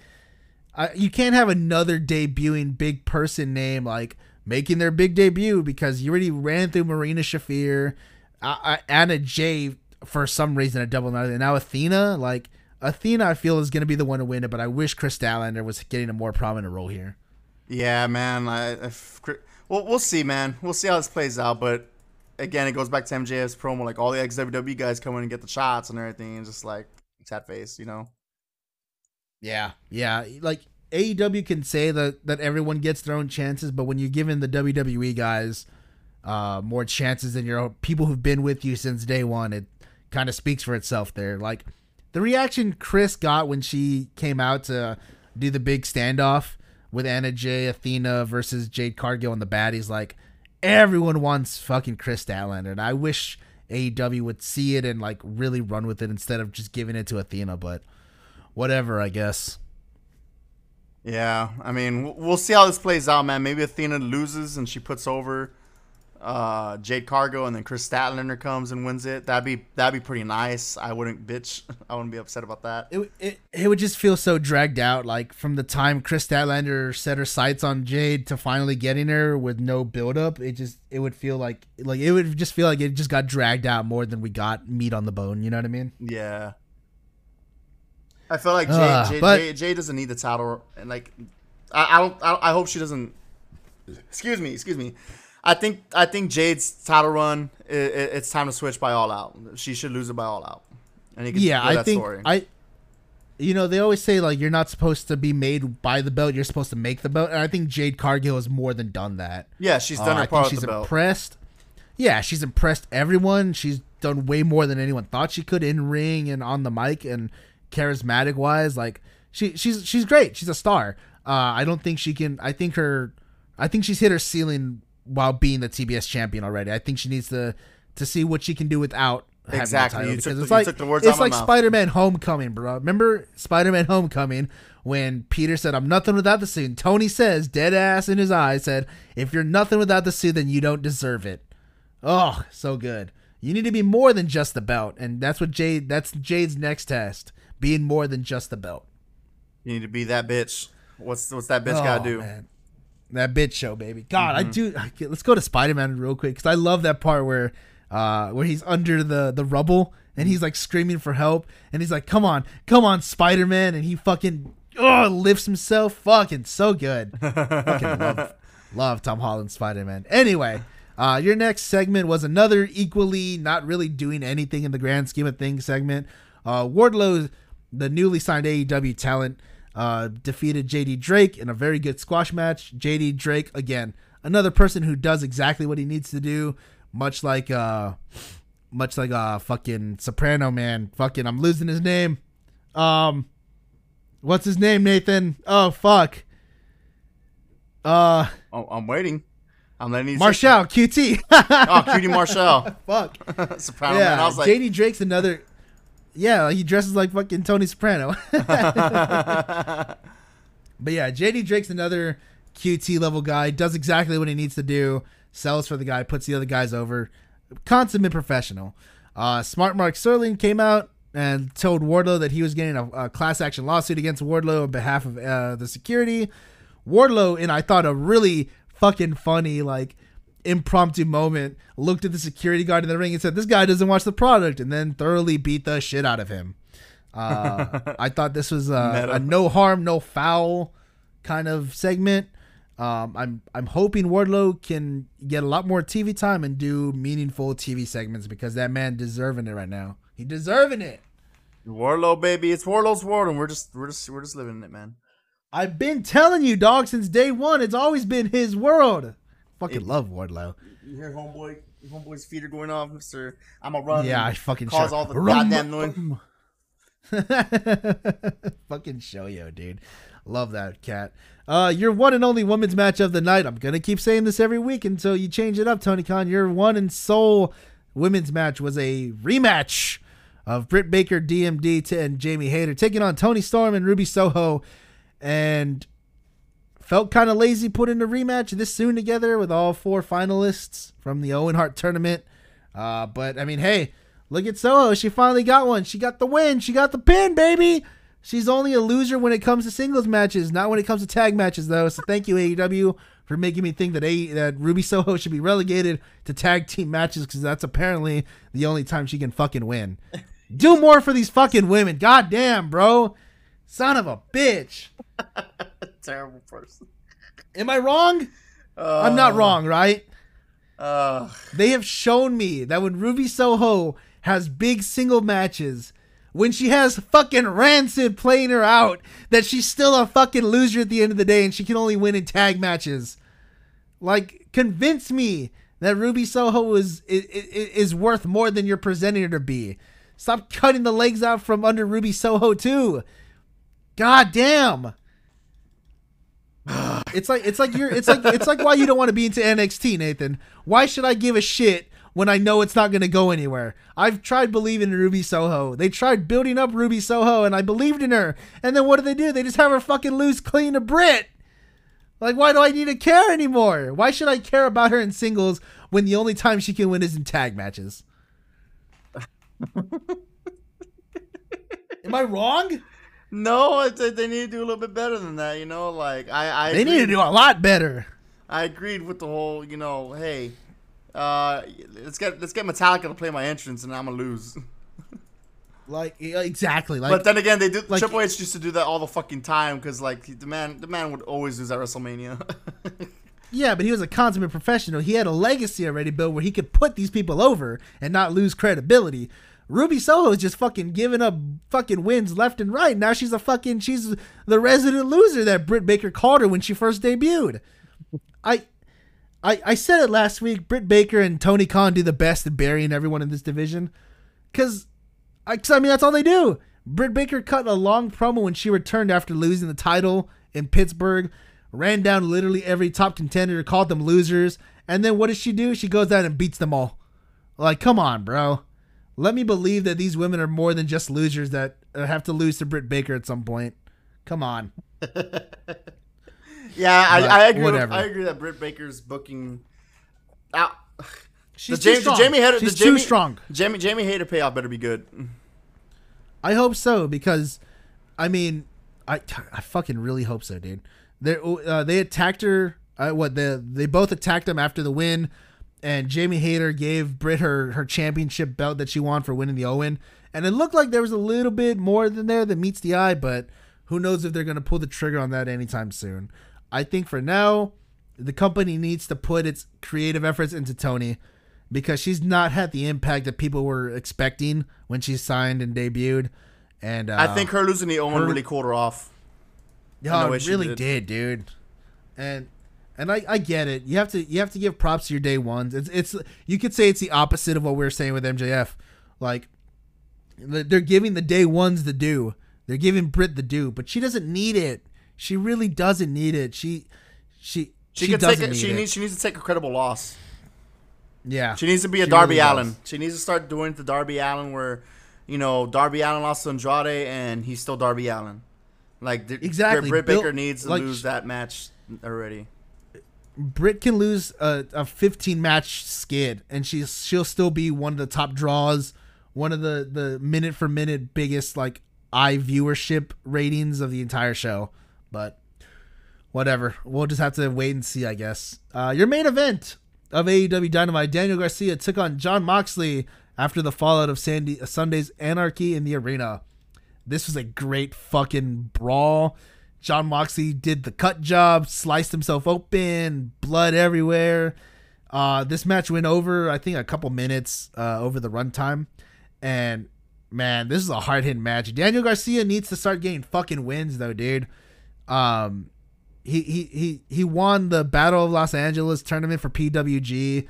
I, you can't have another debuting big person name like making their big debut because you already ran through Marina Shafir, uh, uh, Anna Jay for some reason a double night, and now Athena. Like Athena, I feel is going to be the one to win it, but I wish Kris Statlander was getting a more prominent role here. Yeah, man. I, if, well, we'll see, man. We'll see how this plays out. But again, it goes back to MJF's promo, like all the ex WWE guys come in and get the shots and everything, and just like sad face, you know. Yeah, yeah. Like AEW can say that that everyone gets their own chances, but when you're giving the WWE guys uh, more chances than your own people who've been with you since day one, it kind of speaks for itself. There, like the reaction Kris got when she came out to do the big standoff with Anna Jay, Athena versus Jade Cargill and the baddies, like everyone wants fucking Kris Statlander, and I wish AEW would see it and like really run with it instead of just giving it to Athena. But whatever, I guess. Yeah, I mean, we'll see how this plays out, man. Maybe Athena loses and she puts over uh, Jade Cargill, and then Kris Statlander comes and wins it. That'd be that'd be pretty nice. I wouldn't bitch. I wouldn't be upset about that. It, it it would just feel so dragged out, like from the time Kris Statlander set her sights on Jade to finally getting her with no build up. It just it would feel like like it would just feel like it just got dragged out more than we got meat on the bone. You know what I mean? Yeah. I feel like Jade, Uh, Jade, but- Jade, Jade doesn't need the title, and like, I, I don't, I, I hope she doesn't. Excuse me, excuse me. I think, I think Jade's title run, i i it's time to switch by All Out. She should lose it by All Out, and he can yeah, I that think story. I. You know, they always say like you're not supposed to be made by the belt; you're supposed to make the belt. And I think Jade Cargill has more than done that. yeah, she's done Uh, her I part think she's the belt. impressed. Yeah, she's impressed everyone. She's done way more than anyone thought she could in ring and on the mic and charismatic wise. Like she she's she's great. She's a star. Uh, I don't think she can. I think her. I think she's hit her ceiling while being the TBS champion already. I think she needs to to see what she can do without. Exactly. You because took the- it's like took the words it's like. Spider-Man Homecoming, bro. Remember Spider-Man Homecoming when Peter said, "I'm nothing without the suit." And Tony says, dead ass in his eyes, said, "If you're nothing without the suit, then you don't deserve it." Oh, so good. You need to be more than just the belt, and that's what Jade. That's Jade's next test: being more than just the belt. You need to be that bitch. What's what's that bitch Oh, gotta do? man. That bitch show, baby. God, Mm-hmm. I do. I, let's go to Spider Man real quick because I love that part where, uh, where he's under the the rubble and he's like screaming for help and he's like, "Come on, come on, Spider Man!" and he fucking oh lifts himself. Fucking so good. fucking love, love Tom Holland Spider Man. Anyway. Uh, your next segment was another equally not really doing anything in the grand scheme of things segment. Uh, Wardlow, the newly signed AEW talent, uh, defeated JD Drake in a very good squash match. JD Drake, again, another person who does exactly what he needs to do, much like uh, much like uh, fucking Soprano man. Fucking, I'm losing his name. Um, what's his name, Nathan? Oh fuck. Uh, Oh, I'm waiting. I'm letting you. Marshall, QT. Oh, QT Marshall. fuck. Soprano yeah, man. I was like, JD Drake's another. Yeah, he dresses like fucking Tony Soprano. but yeah, JD Drake's another QT level guy. Does exactly what he needs to do. Sells for the guy, puts the other guys over. Consummate professional. Uh, Smart Mark Sterling came out and told Wardlow that he was getting a, a class action lawsuit against Wardlow on behalf of uh, the security. Wardlow, and I thought a really fucking funny like impromptu moment, looked at the security guard in the ring and said, "This guy doesn't watch the product," and then thoroughly beat the shit out of him. Uh, I thought this was a, a no harm, no foul kind of segment. Um, I'm I'm hoping Wardlow can get a lot more TV time and do meaningful TV segments because that man deserving it right now. He deserving it. Wardlow, baby. It's Wardlow's world, and we're just we're just we're just living in it, man. I've been telling you, dog, since day one. It's always been his world. Fucking It- love Wardlow. You hear homeboy, homeboy's feet are going off, Mister. I'm a run. Yeah, I fucking cause show- all the Rum- goddamn noise. fucking show yo, dude. Love that cat. Uh, your one and only women's match of the night. I'm gonna keep saying this every week until you change it up, Tony Khan. Your one and sole women's match was a rematch of Britt Baker, DMD, and Jamie Hayter taking on Toni Storm and Ruby Soho, and felt kind of lazy putting a rematch this soon together with all four finalists from the Owen Hart tournament. Uh, but I mean, hey, look at Soho. She finally got one. She got the win. She got the pin, baby. She's only a loser when it comes to singles matches, not when it comes to tag matches, though. So thank you, AEW, for making me think that a that Ruby Soho should be relegated to tag team matches because that's apparently the only time she can fucking win. Do more for these fucking women. God damn, bro. Son of a bitch. Terrible person. Am I wrong? I'm not wrong, right? Uh, They have shown me that when Ruby Soho has big single matches, when she has fucking Rancid playing her out that she's still a fucking loser at the end of the day and she can only win in tag matches. Like, convince me that Ruby Soho is is, is worth more than you're presenting her to be. Stop cutting the legs out from under Ruby Soho too. God damn. It's like it's like you're it's like it's like why you don't want to be into NXT, Nathan. Why should I give a shit when I know it's not going to go anywhere? I've tried believing in Ruby Soho. They tried building up Ruby Soho, and I believed in her. And then what do they do? They just have her fucking lose clean to Britt. Like, why do I need to care anymore? Why should I care about her in singles when the only time she can win is in tag matches? Am I wrong? No, they need to do a little bit better than that. You know, like I, I They need to do a lot better. I agreed with the whole, you know, hey, uh, let's get let's get Metallica to play my entrance, and I'm gonna lose. Like exactly. Like but then again, they do. like- Triple H used to do that all the fucking time because like the man, the man would always lose at WrestleMania. Yeah, but he was a consummate professional. He had a legacy already built where he could put these people over and not lose credibility. Ruby Soho is just fucking giving up fucking wins left and right. Now she's a fucking she's the resident loser that Britt Baker called her when she first debuted. I I I said it last week. Britt Baker and Tony Khan do the best at burying everyone in this division. Cause I, 'cause, I mean that's all they do. Britt Baker cut a long promo when she returned after losing the title in Pittsburgh, ran down literally every top contender, called them losers, and then what does she do? She goes out and beats them all. Like, come on, bro. Let me believe that these women are more than just losers that uh, have to lose to Britt Baker at some point. Come on. yeah, I, I agree. With, whatever. I agree that Britt Baker's booking. Out. She's the too Jamie, strong. Jamie Hayter, She's the too Jamie, strong. Jamie Jamie Hayter payoff better be good. I hope so because, I mean, I I fucking really hope so, dude. They uh, they attacked her. Uh, what the they both attacked him after the win, and Jamie Hayter gave Britt her her championship belt that she won for winning the Owen, and it looked like there was a little bit more than there that meets the eye, but who knows if they're gonna pull the trigger on that anytime soon. I think for now, the company needs to put its creative efforts into Tony because she's not had the impact that people were expecting when she signed and debuted. And uh, I think her losing the Owen her- really cooled her off. yeah, it really did. did. dude. And and I, I get it. You have to you have to give props to your day ones. It's it's you could say it's the opposite of what we were saying with MJF. Like they're giving the day ones the due. They're giving Britt the due, but she doesn't need it. She really doesn't need it. She she She, she, doesn't take. A, need she it. needs. She needs to take a credible loss. yeah. She needs to be a Darby really does. Allin. She needs to start doing the Darby Allin where, you know, Darby Allin lost to Andrade and he's still Darby Allin. Like Exactly. Britt Baker needs to like, lose that match already. Britt can lose a, a 15 match skid and she's she'll still be one of the top draws, one of the the minute for minute biggest like eye viewership ratings of the entire show. But whatever, we'll just have to wait and see, I guess. Uh, your main event of AEW Dynamite, Daniel Garcia took on Jon Moxley after the fallout of Sandy Sunday's Anarchy in the arena. This was a great fucking brawl. Jon Moxley did the cut job, sliced himself open, blood everywhere. Uh, this match went over, I think, a couple minutes uh, over the runtime. And man, this is a hard hitting match. Daniel Garcia needs to start getting fucking wins, though, dude. Um, he he he he won the Battle of Los Angeles tournament for PWG.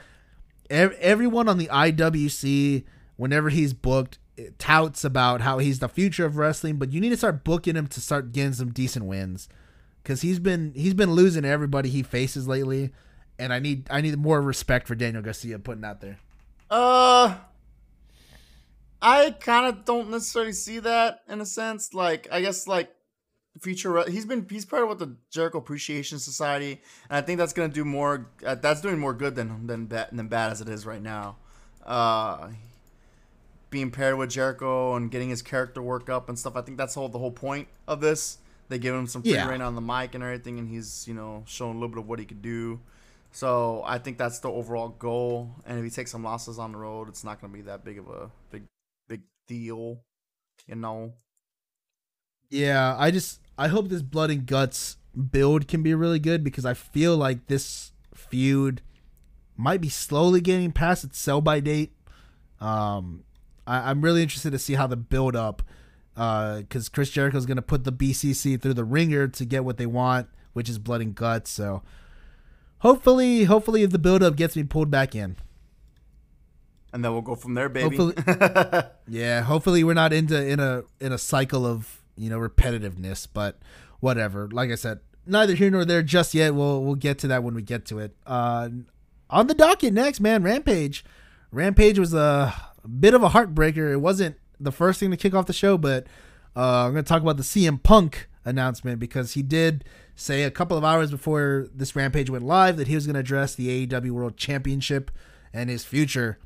Ev- everyone on the IWC, whenever he's booked, touts about how he's the future of wrestling. But you need to start booking him to start getting some decent wins, because he's been he's been losing everybody he faces lately. And I need I need more respect for Daniel Garcia putting out there. Uh, I kind of don't necessarily see that in a sense. Like, I guess like future. He's been he's part of what the Jericho Appreciation Society, and I think that's gonna do more. Uh, that's doing more good than than bad than bad as it is right now. Uh, being paired with Jericho and getting his character work up and stuff. I think that's whole the whole point of this. They give him some free Yeah. reign on the mic and everything, and he's you know showing a little bit of what he could do. So I think that's the overall goal. And if he takes some losses on the road, it's not going to be that big of a big big deal, you know. Yeah, I just I hope this blood and guts build can be really good because I feel like this feud might be slowly getting past its sell by date. Um, I I'm really interested to see how the build up, because Chris Jericho is gonna put the BCC through the ringer to get what they want, which is blood and guts. So hopefully, hopefully, if the build up gets me pulled back in. And then we'll go from there, baby. Hopefully, yeah. Hopefully, we're not into in a in a cycle of you know repetitiveness. But whatever. Like I said, neither here nor there just yet. We'll we'll get to that when we get to it. Uh, on the docket next, man, Rampage. Rampage was a bit of a heartbreaker. It wasn't the first thing to kick off the show, but uh, I'm going to talk about the CM Punk announcement because he did say a couple of hours before this Rampage went live that he was going to address the AEW World Championship and his future.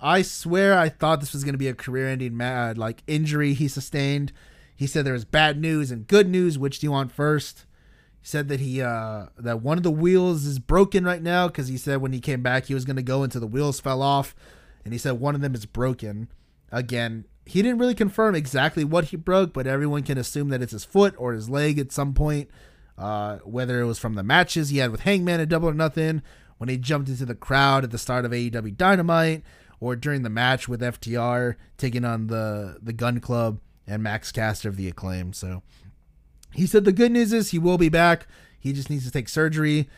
I swear I thought this was going to be a career-ending mad like injury he sustained. He said there was bad news and good news. Which do you want first? He said that he uh that one of the wheels is broken right now because he said when he came back he was going to go until the wheels fell off, and he said one of them is broken. Again, he didn't really confirm exactly what he broke, but everyone can assume that it's his foot or his leg at some point. Uh, whether it was from the matches he had with Hangman at Double or Nothing, when he jumped into the crowd at the start of AEW Dynamite, or during the match with FTR taking on the the Gunn Club and Max Caster of the Acclaim. So he said the good news is he will be back. He just needs to take surgery.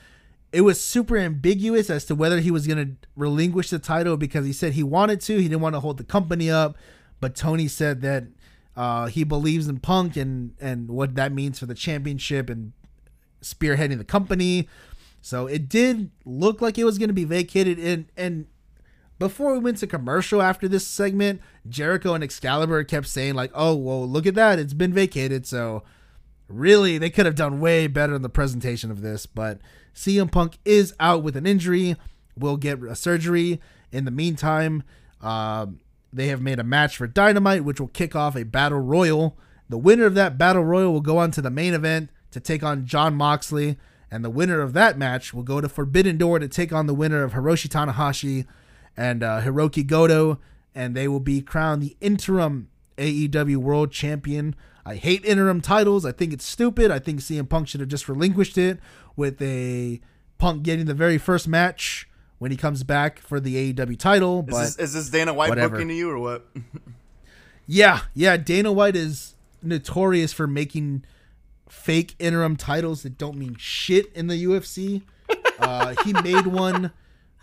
It was super ambiguous as to whether he was going to relinquish the title because he said he wanted to. He didn't want to hold the company up. But Tony said that uh, he believes in Punk and, and what that means for the championship and spearheading the company. So it did look like it was going to be vacated. And, and before we went to commercial after this segment, Jericho and Excalibur kept saying, like, oh, well, look at that. It's been vacated. So really, they could have done way better in the presentation of this. But CM Punk is out with an injury, will get a surgery. In the meantime, um, they have made a match for Dynamite, which will kick off a battle royal. The winner of that battle royal will go on to the main event to take on Jon Moxley. And the winner of that match will go to Forbidden Door to take on the winner of Hiroshi Tanahashi and uh, Hirooki Goto, and they will be crowned the interim AEW World Champion. I hate interim titles. I think it's stupid. I think CM Punk should have just relinquished it with a Punk getting the very first match when he comes back for the AEW title. Is But this, is this Dana White whatever. booking to you or what? yeah, yeah, Dana White is notorious for making fake interim titles that don't mean shit in the UFC. Uh, he made one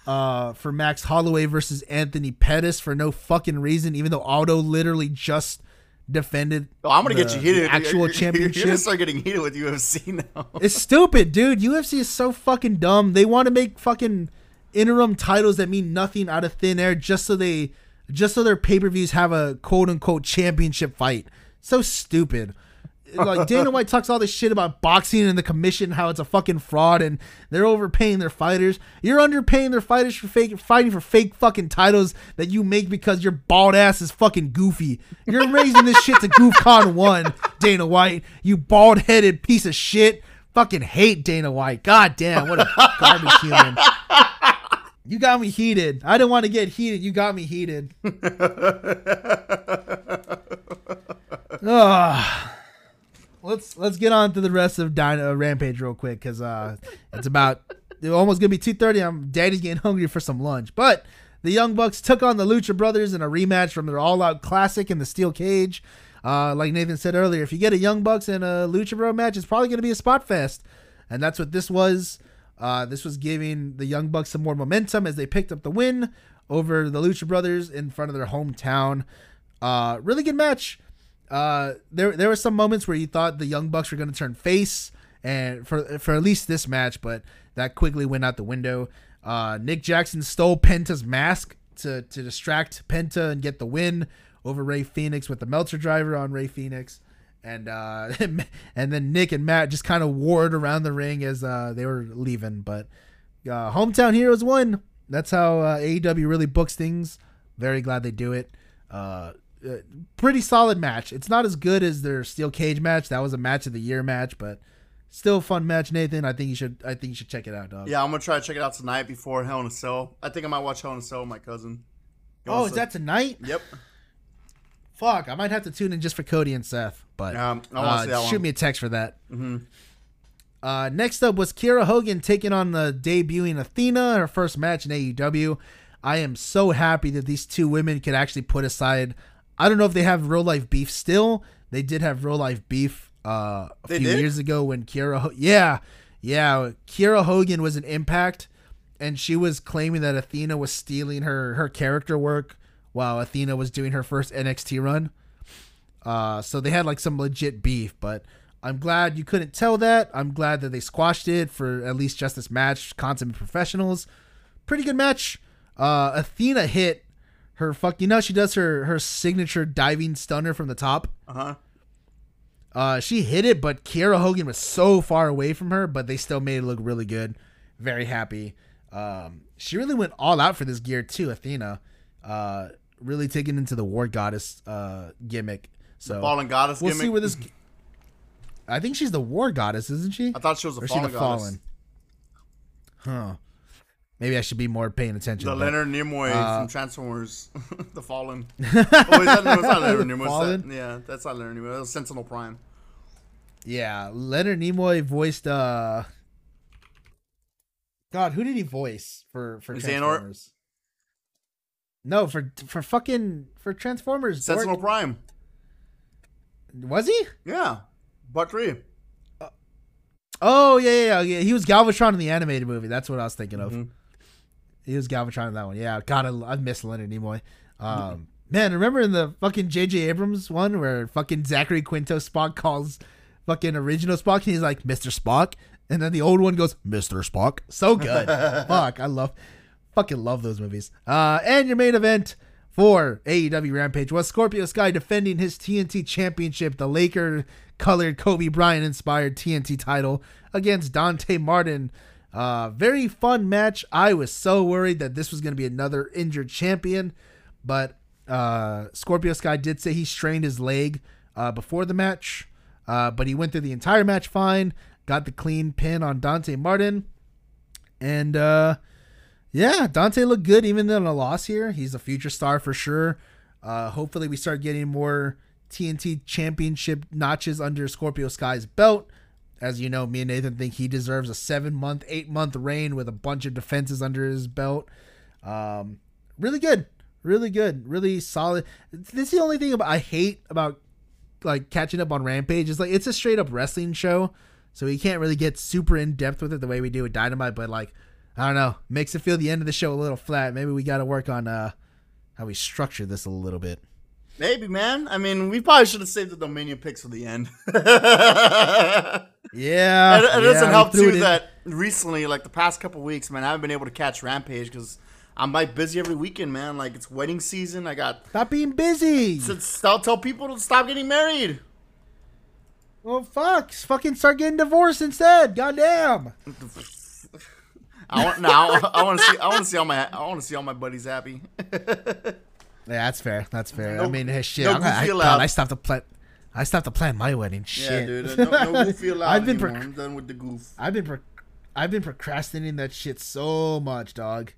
uh, for Max Holloway versus Anthony Pettis for no fucking reason, even though Aldo literally just defended. Oh, I'm gonna get you heated. the actual You're- You're gonna start getting heated with UFC now. It's stupid, dude. UFC is so fucking dumb. They want to make fucking interim titles that mean nothing out of thin air just so they just so their pay-per-views have a quote unquote championship fight. So stupid. Like Dana White talks all this shit about boxing and the commission, how it's a fucking fraud and they're overpaying their fighters. You're underpaying their fighters for fake fighting for fake fucking titles that you make because your bald ass is fucking goofy. You're raising this shit to GoofCon one, Dana White. You bald headed piece of shit. Fucking hate Dana White. God damn, what a garbage human. You got me heated. I didn't want to get heated. You got me heated. Ugh. Let's let's get on to the rest of Dino Rampage real quick because uh, it's about it's almost gonna be two thirty. I'm Daddy's getting hungry for some lunch. But the Young Bucks took on the Lucha Brothers in a rematch from their All Out Classic in the Steel Cage. Uh, like Nathan said earlier, if you get a Young Bucks and a Lucha Bro match, it's probably gonna be a spot fest, and that's what this was. Uh, this was giving the Young Bucks some more momentum as they picked up the win over the Lucha Brothers in front of their hometown. Uh, really good match. Uh, there there were some moments where you thought the Young Bucks were going to turn face, and for for at least this match, but that quickly went out the window. Uh, Nick Jackson stole Penta's mask to to distract Penta and get the win over Rey Fénix with the Meltzer driver on Rey Fénix, and uh, and then Nick and Matt just kind of warred around the ring as uh, they were leaving. But uh, hometown heroes won. That's how uh, AEW really books things. Very glad they do it. Uh, uh, pretty solid match. It's not as good as their steel cage match. That was a match of the year match, but still a fun match. Nathan, I think you should. I think you should check it out, dog. Yeah, I'm gonna try to check it out tonight before Hell in a Cell. I think I might watch Hell in a Cell with my cousin. Oh, is that tonight? Yep. Fuck, I might have to tune in just for Cody and Seth. But I uh, shoot me a text for that. Mm-hmm. Uh, next up was Kiera Hogan taking on the debuting Athena, her first match in AEW. I am so happy that these two women could actually put aside. I don't know if they have real life beef still. They did have real life beef uh, a They few did? years ago when Kiera. Ho- yeah, yeah. Kiera Hogan was an Impact, and she was claiming that Athena was stealing her her character work while Athena was doing her first NXT run. Uh, so they had like some legit beef, but I'm glad you couldn't tell that. I'm glad that they squashed it for at least just this match. Consummate professionals, pretty good match. Uh, Athena hit her fuck. You know she does her her signature diving stunner from the top. Uh huh. Uh, she hit it, but Kiera Hogan was so far away from her, but they still made it look really good. Very happy. Um, she really went all out for this gear too, Athena. Uh, really taking into the war goddess uh gimmick. So Fallen goddess we'll gimmick. see where this. I think she's the war goddess, isn't she? I thought she was a is she the goddess. fallen? Huh. Maybe I should be more paying attention. The but- Leonard Nimoy Uh, from Transformers, the Fallen. oh, is that, no, it's not Leonard Nimoy. Fallen? that- yeah, that's not Leonard Nimoy. That's Sentinel Prime. Yeah, Leonard Nimoy voiced. uh God, who did he voice for for Xehanort? Transformers? No, for for fucking for Transformers. Sentinel Dork. Prime. Was he? Yeah, Buck three. Oh yeah, yeah, yeah. He was Galvatron in the animated movie. That's what I was thinking of. Mhm. He was Galvatron in that one. Yeah, God, I, I miss Leonard Nimoy. Um, man, remember in the fucking J.J. Abrams one where fucking Zachary Quinto Spock calls fucking original Spock and he's like Mr. Spock, and then the old one goes Mr. Spock. So good. Fuck, I love, fucking love those movies. Uh, and your main event for AEW Rampage was Scorpio Sky defending his TNT Championship, the Laker colored Kobe Bryant inspired TNT title against Dante Martin. Uh, very fun match. I was so worried that this was going to be another injured champion, but uh, Scorpio Sky did say he strained his leg uh, before the match, uh, but he went through the entire match fine. Got the clean pin on Dante Martin, and uh, yeah, Dante looked good even in a loss here. He's a future star for sure. Uh, hopefully, we start getting more TNT Championship notches under Scorpio Sky's belt. As you know, me and Nathan think he deserves a seven month, eight month reign with a bunch of defenses under his belt. Um, really good, really good, really solid. This is the only thing about I hate about like catching up on Rampage is like it's a straight up wrestling show, so we can't really get super in depth with it the way we do with Dynamite. But like, I don't know, makes it feel the end of the show a little flat. Maybe we got to work on uh how we structure this a little bit. Maybe, man. I mean, we probably should have saved the Dominion picks for the end. Yeah, it, it yeah, doesn't help too that recently, like the past couple weeks, man, I haven't been able to catch Rampage because I'm like busy every weekend, man. Like it's wedding season. I got stop being busy. to tell, tell people to stop getting married. Well, fuck, fucking start getting divorced instead. Goddamn. I want now. I want to see. I want to see all my. I want to see all my buddies happy. Yeah, that's fair. That's fair. No- I mean, shit. no I'm gonna, I, God, I stopped to plan. I stopped to plan my wedding. yeah, dude. No, no goofy allowed I've been proc- I'm done with the goof. I've been, pro- I've been procrastinating that shit so much, dog.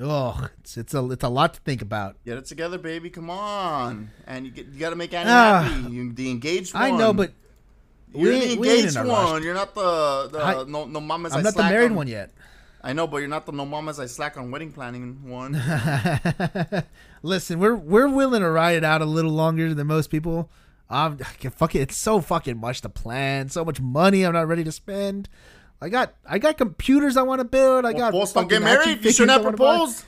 Ugh, it's it's a it's a lot to think about. Get it together, baby. Come on, and you get, you got to make Annie Ah. happy. You the engaged one. I know, but you're the ain't- we ain't engaged one. rush. You're not the the I- no no mamas. I'm I not the married on. one yet. I know, but you're not the no mamas I slack on wedding planning one. Listen, we're we're willing to ride it out a little longer than most people. Um, fuck it, it's so fucking much to plan, so much money I'm not ready to spend. I got I got computers I want to build. I got Boss, don't get married. You shouldn't I have proposed.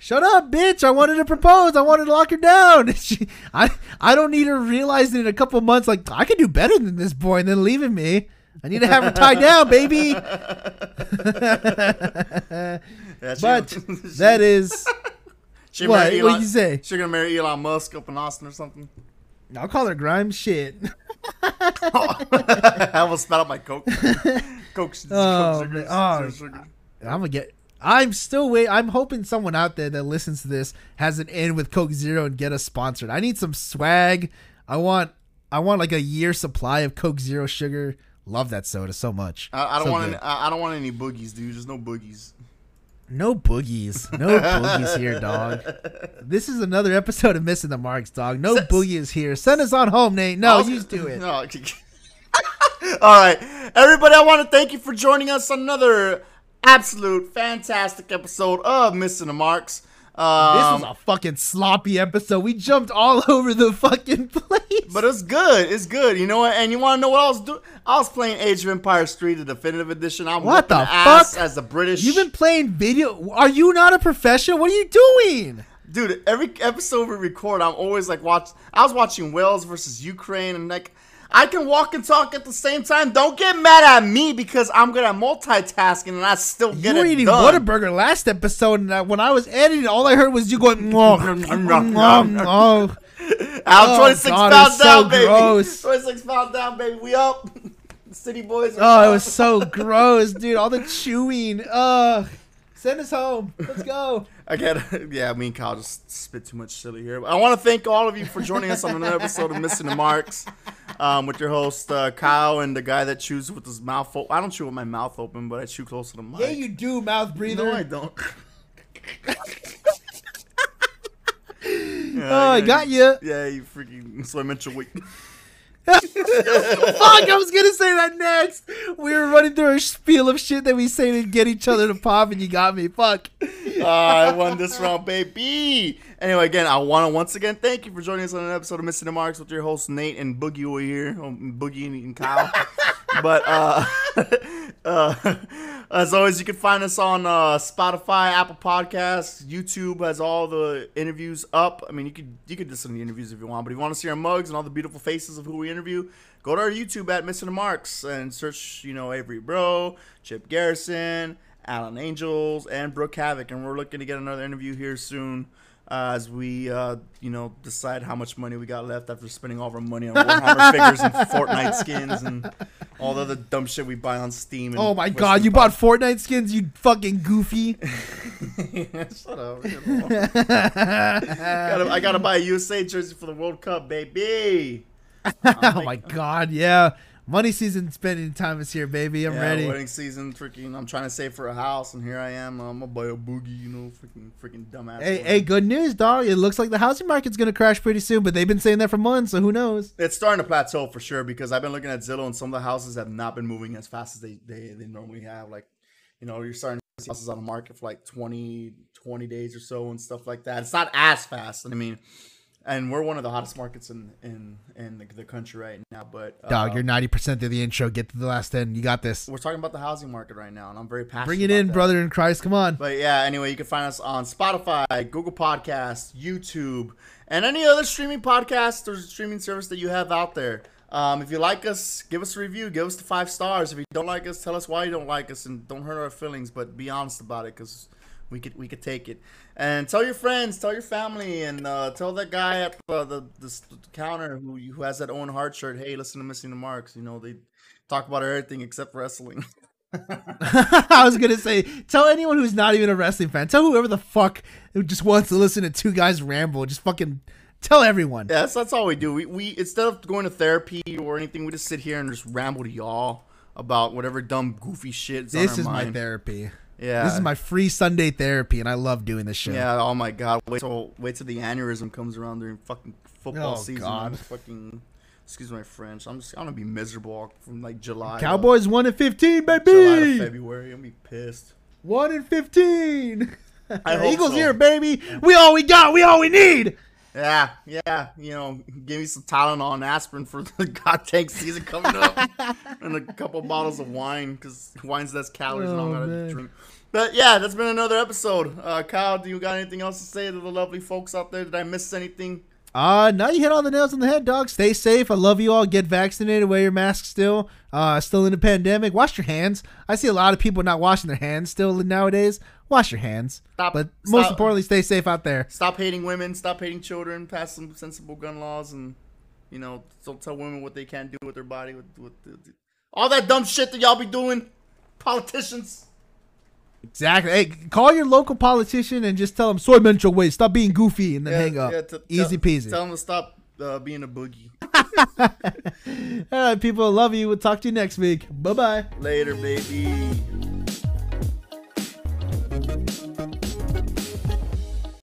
Shut up, bitch! I wanted to propose. I wanted to lock her down. She, I I don't need her realizing in a couple months like I can do better than this boy and then leaving me. I need to have her tied down, baby. But that is she what? marry What Elon- you say? She gonna marry Elon Musk up in Austin or something. I'll call her Grimes. Shit. I almost spat out my coke. coke. Oh, coke sugar. Oh, sugar. I'm gonna get. I'm still wait. I'm hoping someone out there that listens to this has an in with Coke Zero and get us sponsored. I need some swag. I want. I want like a year supply of Coke Zero sugar. Love that soda so much. I, I don't So want. Any, I don't want any boogies, dude. There's no boogies. No boogies. No boogies here, dog. This is another episode of Missing the Marks, dog. No boogies here. Send us on home, Nate. No, was- you do it. No. All right, everybody. I want to thank you for joining us on another absolute fantastic episode of Missing the Marks. This Um, was a fucking sloppy episode. We jumped all over the fucking place. but it's good. It's good. You know what? And you want to know what I was doing? I was playing Age of Empires 3, the definitive edition. I'm What the fuck? as the British. You've been playing video. Are you not a professional? What are you doing? dude every episode we record i'm always like watch i was watching wales versus ukraine and like i can walk and talk at the same time don't get mad at me because i'm good at multitasking and i still get it done. you were it eating done Whataburger last episode, and when I was editing, all I heard was you going. "Mwah, mwah, mwah." i'm oh. oh, 26 God, pounds it's so down baby gross. 26 pounds down baby we up city boys are Oh, it was so gross, dude. All the chewing. Ugh. Send us home. Let's go. I get yeah, me and Kyle just spit too much silly here. But I want to thank all of you for joining us on another episode of Missing the Marks um, with your host uh, Kyle and the guy that chews with his mouth open. I don't chew with my mouth open, but I chew close to the mic. Yeah, you do, mouth breather. No, I don't. oh, I got you. Yeah, you freaking. So I mentioned weak. Fuck, I was gonna say that next. We were running through a spiel of shit that we say to get each other to pop, and you got me. Fuck. Ah, I won this round, baby. Anyway, again, I want to once again thank you for joining us on an episode of Missing the Marks with your hosts Nate and Boogie over here, um, Boogie and, and Kyle. but uh, uh, as always, you can find us on uh, Spotify, Apple Podcasts, YouTube has all the interviews up. I mean, you could you could listen to the interviews if you want, but if you want to see our mugs and all the beautiful faces of who we interview, go to our YouTube at Missing the Marks and search, you know, Avery Bro, Chip Garrison. Alan Angels, and Brooke Havok, and we're looking to get another interview here soon uh, as we, uh, you know, decide how much money we got left after spending all of our money on Warhammer figures and Fortnite skins and all the other dumb shit we buy on Steam. And Oh my Western god, you Pop- bought Fortnite skins, you fucking goofy. Shut up. gotta, I gotta buy a USA jersey for the World Cup, baby. oh my god, yeah. Money season spending time is here, baby. I'm yeah, ready. Wedding season, freaking. I'm trying to save for a house, and here I am. I'm gonna buy a boogie, you know, freaking, freaking dumbass. Hey, hey, good news, dog. It looks like the housing market's gonna crash pretty soon, but they've been saying that for months, so who knows? It's starting to plateau for sure because I've been looking at Zillow and some of the houses have not been moving as fast as they, they, they normally have. Like, you know, you're starting to see houses on the market for like 20, 20 days or so and stuff like that. It's not as fast. I mean, and we're one of the hottest markets in in, in the, the country right now. But uh, Dog, you're 90% through the intro. Get to the last 10. You got this. we're talking about the housing market right now, and I'm very passionate. Bring it in, that. brother in Christ. Come on. But yeah, anyway, you can find us on Spotify, Google Podcasts, YouTube, and any other streaming podcast or streaming service that you have out there. Um, if you like us, give us a review. Give us the five stars. If you don't like us, tell us why you don't like us, and don't hurt our feelings. But be honest about it, because we could we could take it. And tell your friends, tell your family, and uh, tell that guy at the the, the, the counter who who has that Owen Hart shirt. Hey, listen to Missing the Marks. You know they talk about everything except wrestling. I was gonna say, tell anyone who's not even a wrestling fan, tell whoever the fuck who just wants to listen to two guys ramble, just fucking tell everyone. Yeah, that's, that's all we do. We, we instead of going to therapy or anything, we just sit here and just ramble to y'all about whatever dumb, goofy shit. This is my therapy. Yeah, This is my free Sunday therapy, and I love doing this shit. Yeah. Oh my god. Wait till wait till the aneurysm comes around during fucking football Oh, season. God. I'm fucking. Excuse my French. I'm just. I'm gonna be miserable from like July. Cowboys one and fifteen, July to baby. February. I'm gonna be pissed. One and fifteen. I Eagles so. here, baby. We all we got. We all we need. Yeah, yeah. You know, give me some Tylenol and aspirin for the goddamn season coming up, and a couple bottles of wine because wine's less calories and all Oh, gotta drink. But yeah, that's been another episode. Uh, Kyle, do you got anything else to say to the lovely folks out there? Did I miss anything? Uh, now you hit all the nails on the head, dog. Stay safe. I love you all. Get vaccinated. Wear your mask still. Uh, still in the pandemic. Wash your hands. I see a lot of people not washing their hands still nowadays. Wash your hands. Stop- But most stop. importantly, stay safe out there. Stop hating women. Stop hating children. Pass some sensible gun laws, and you know, don't tell women what they can't do with their body. With, with the, all that dumb shit that y'all be doing, politicians. Exactly. Hey, call your local politician and just tell them soy mental way. Stop being goofy and then hang up. t- Easy peasy. Tell them to stop uh, being a boogie. all right, people. Love you. We'll talk to you next week. Bye bye. Later, baby.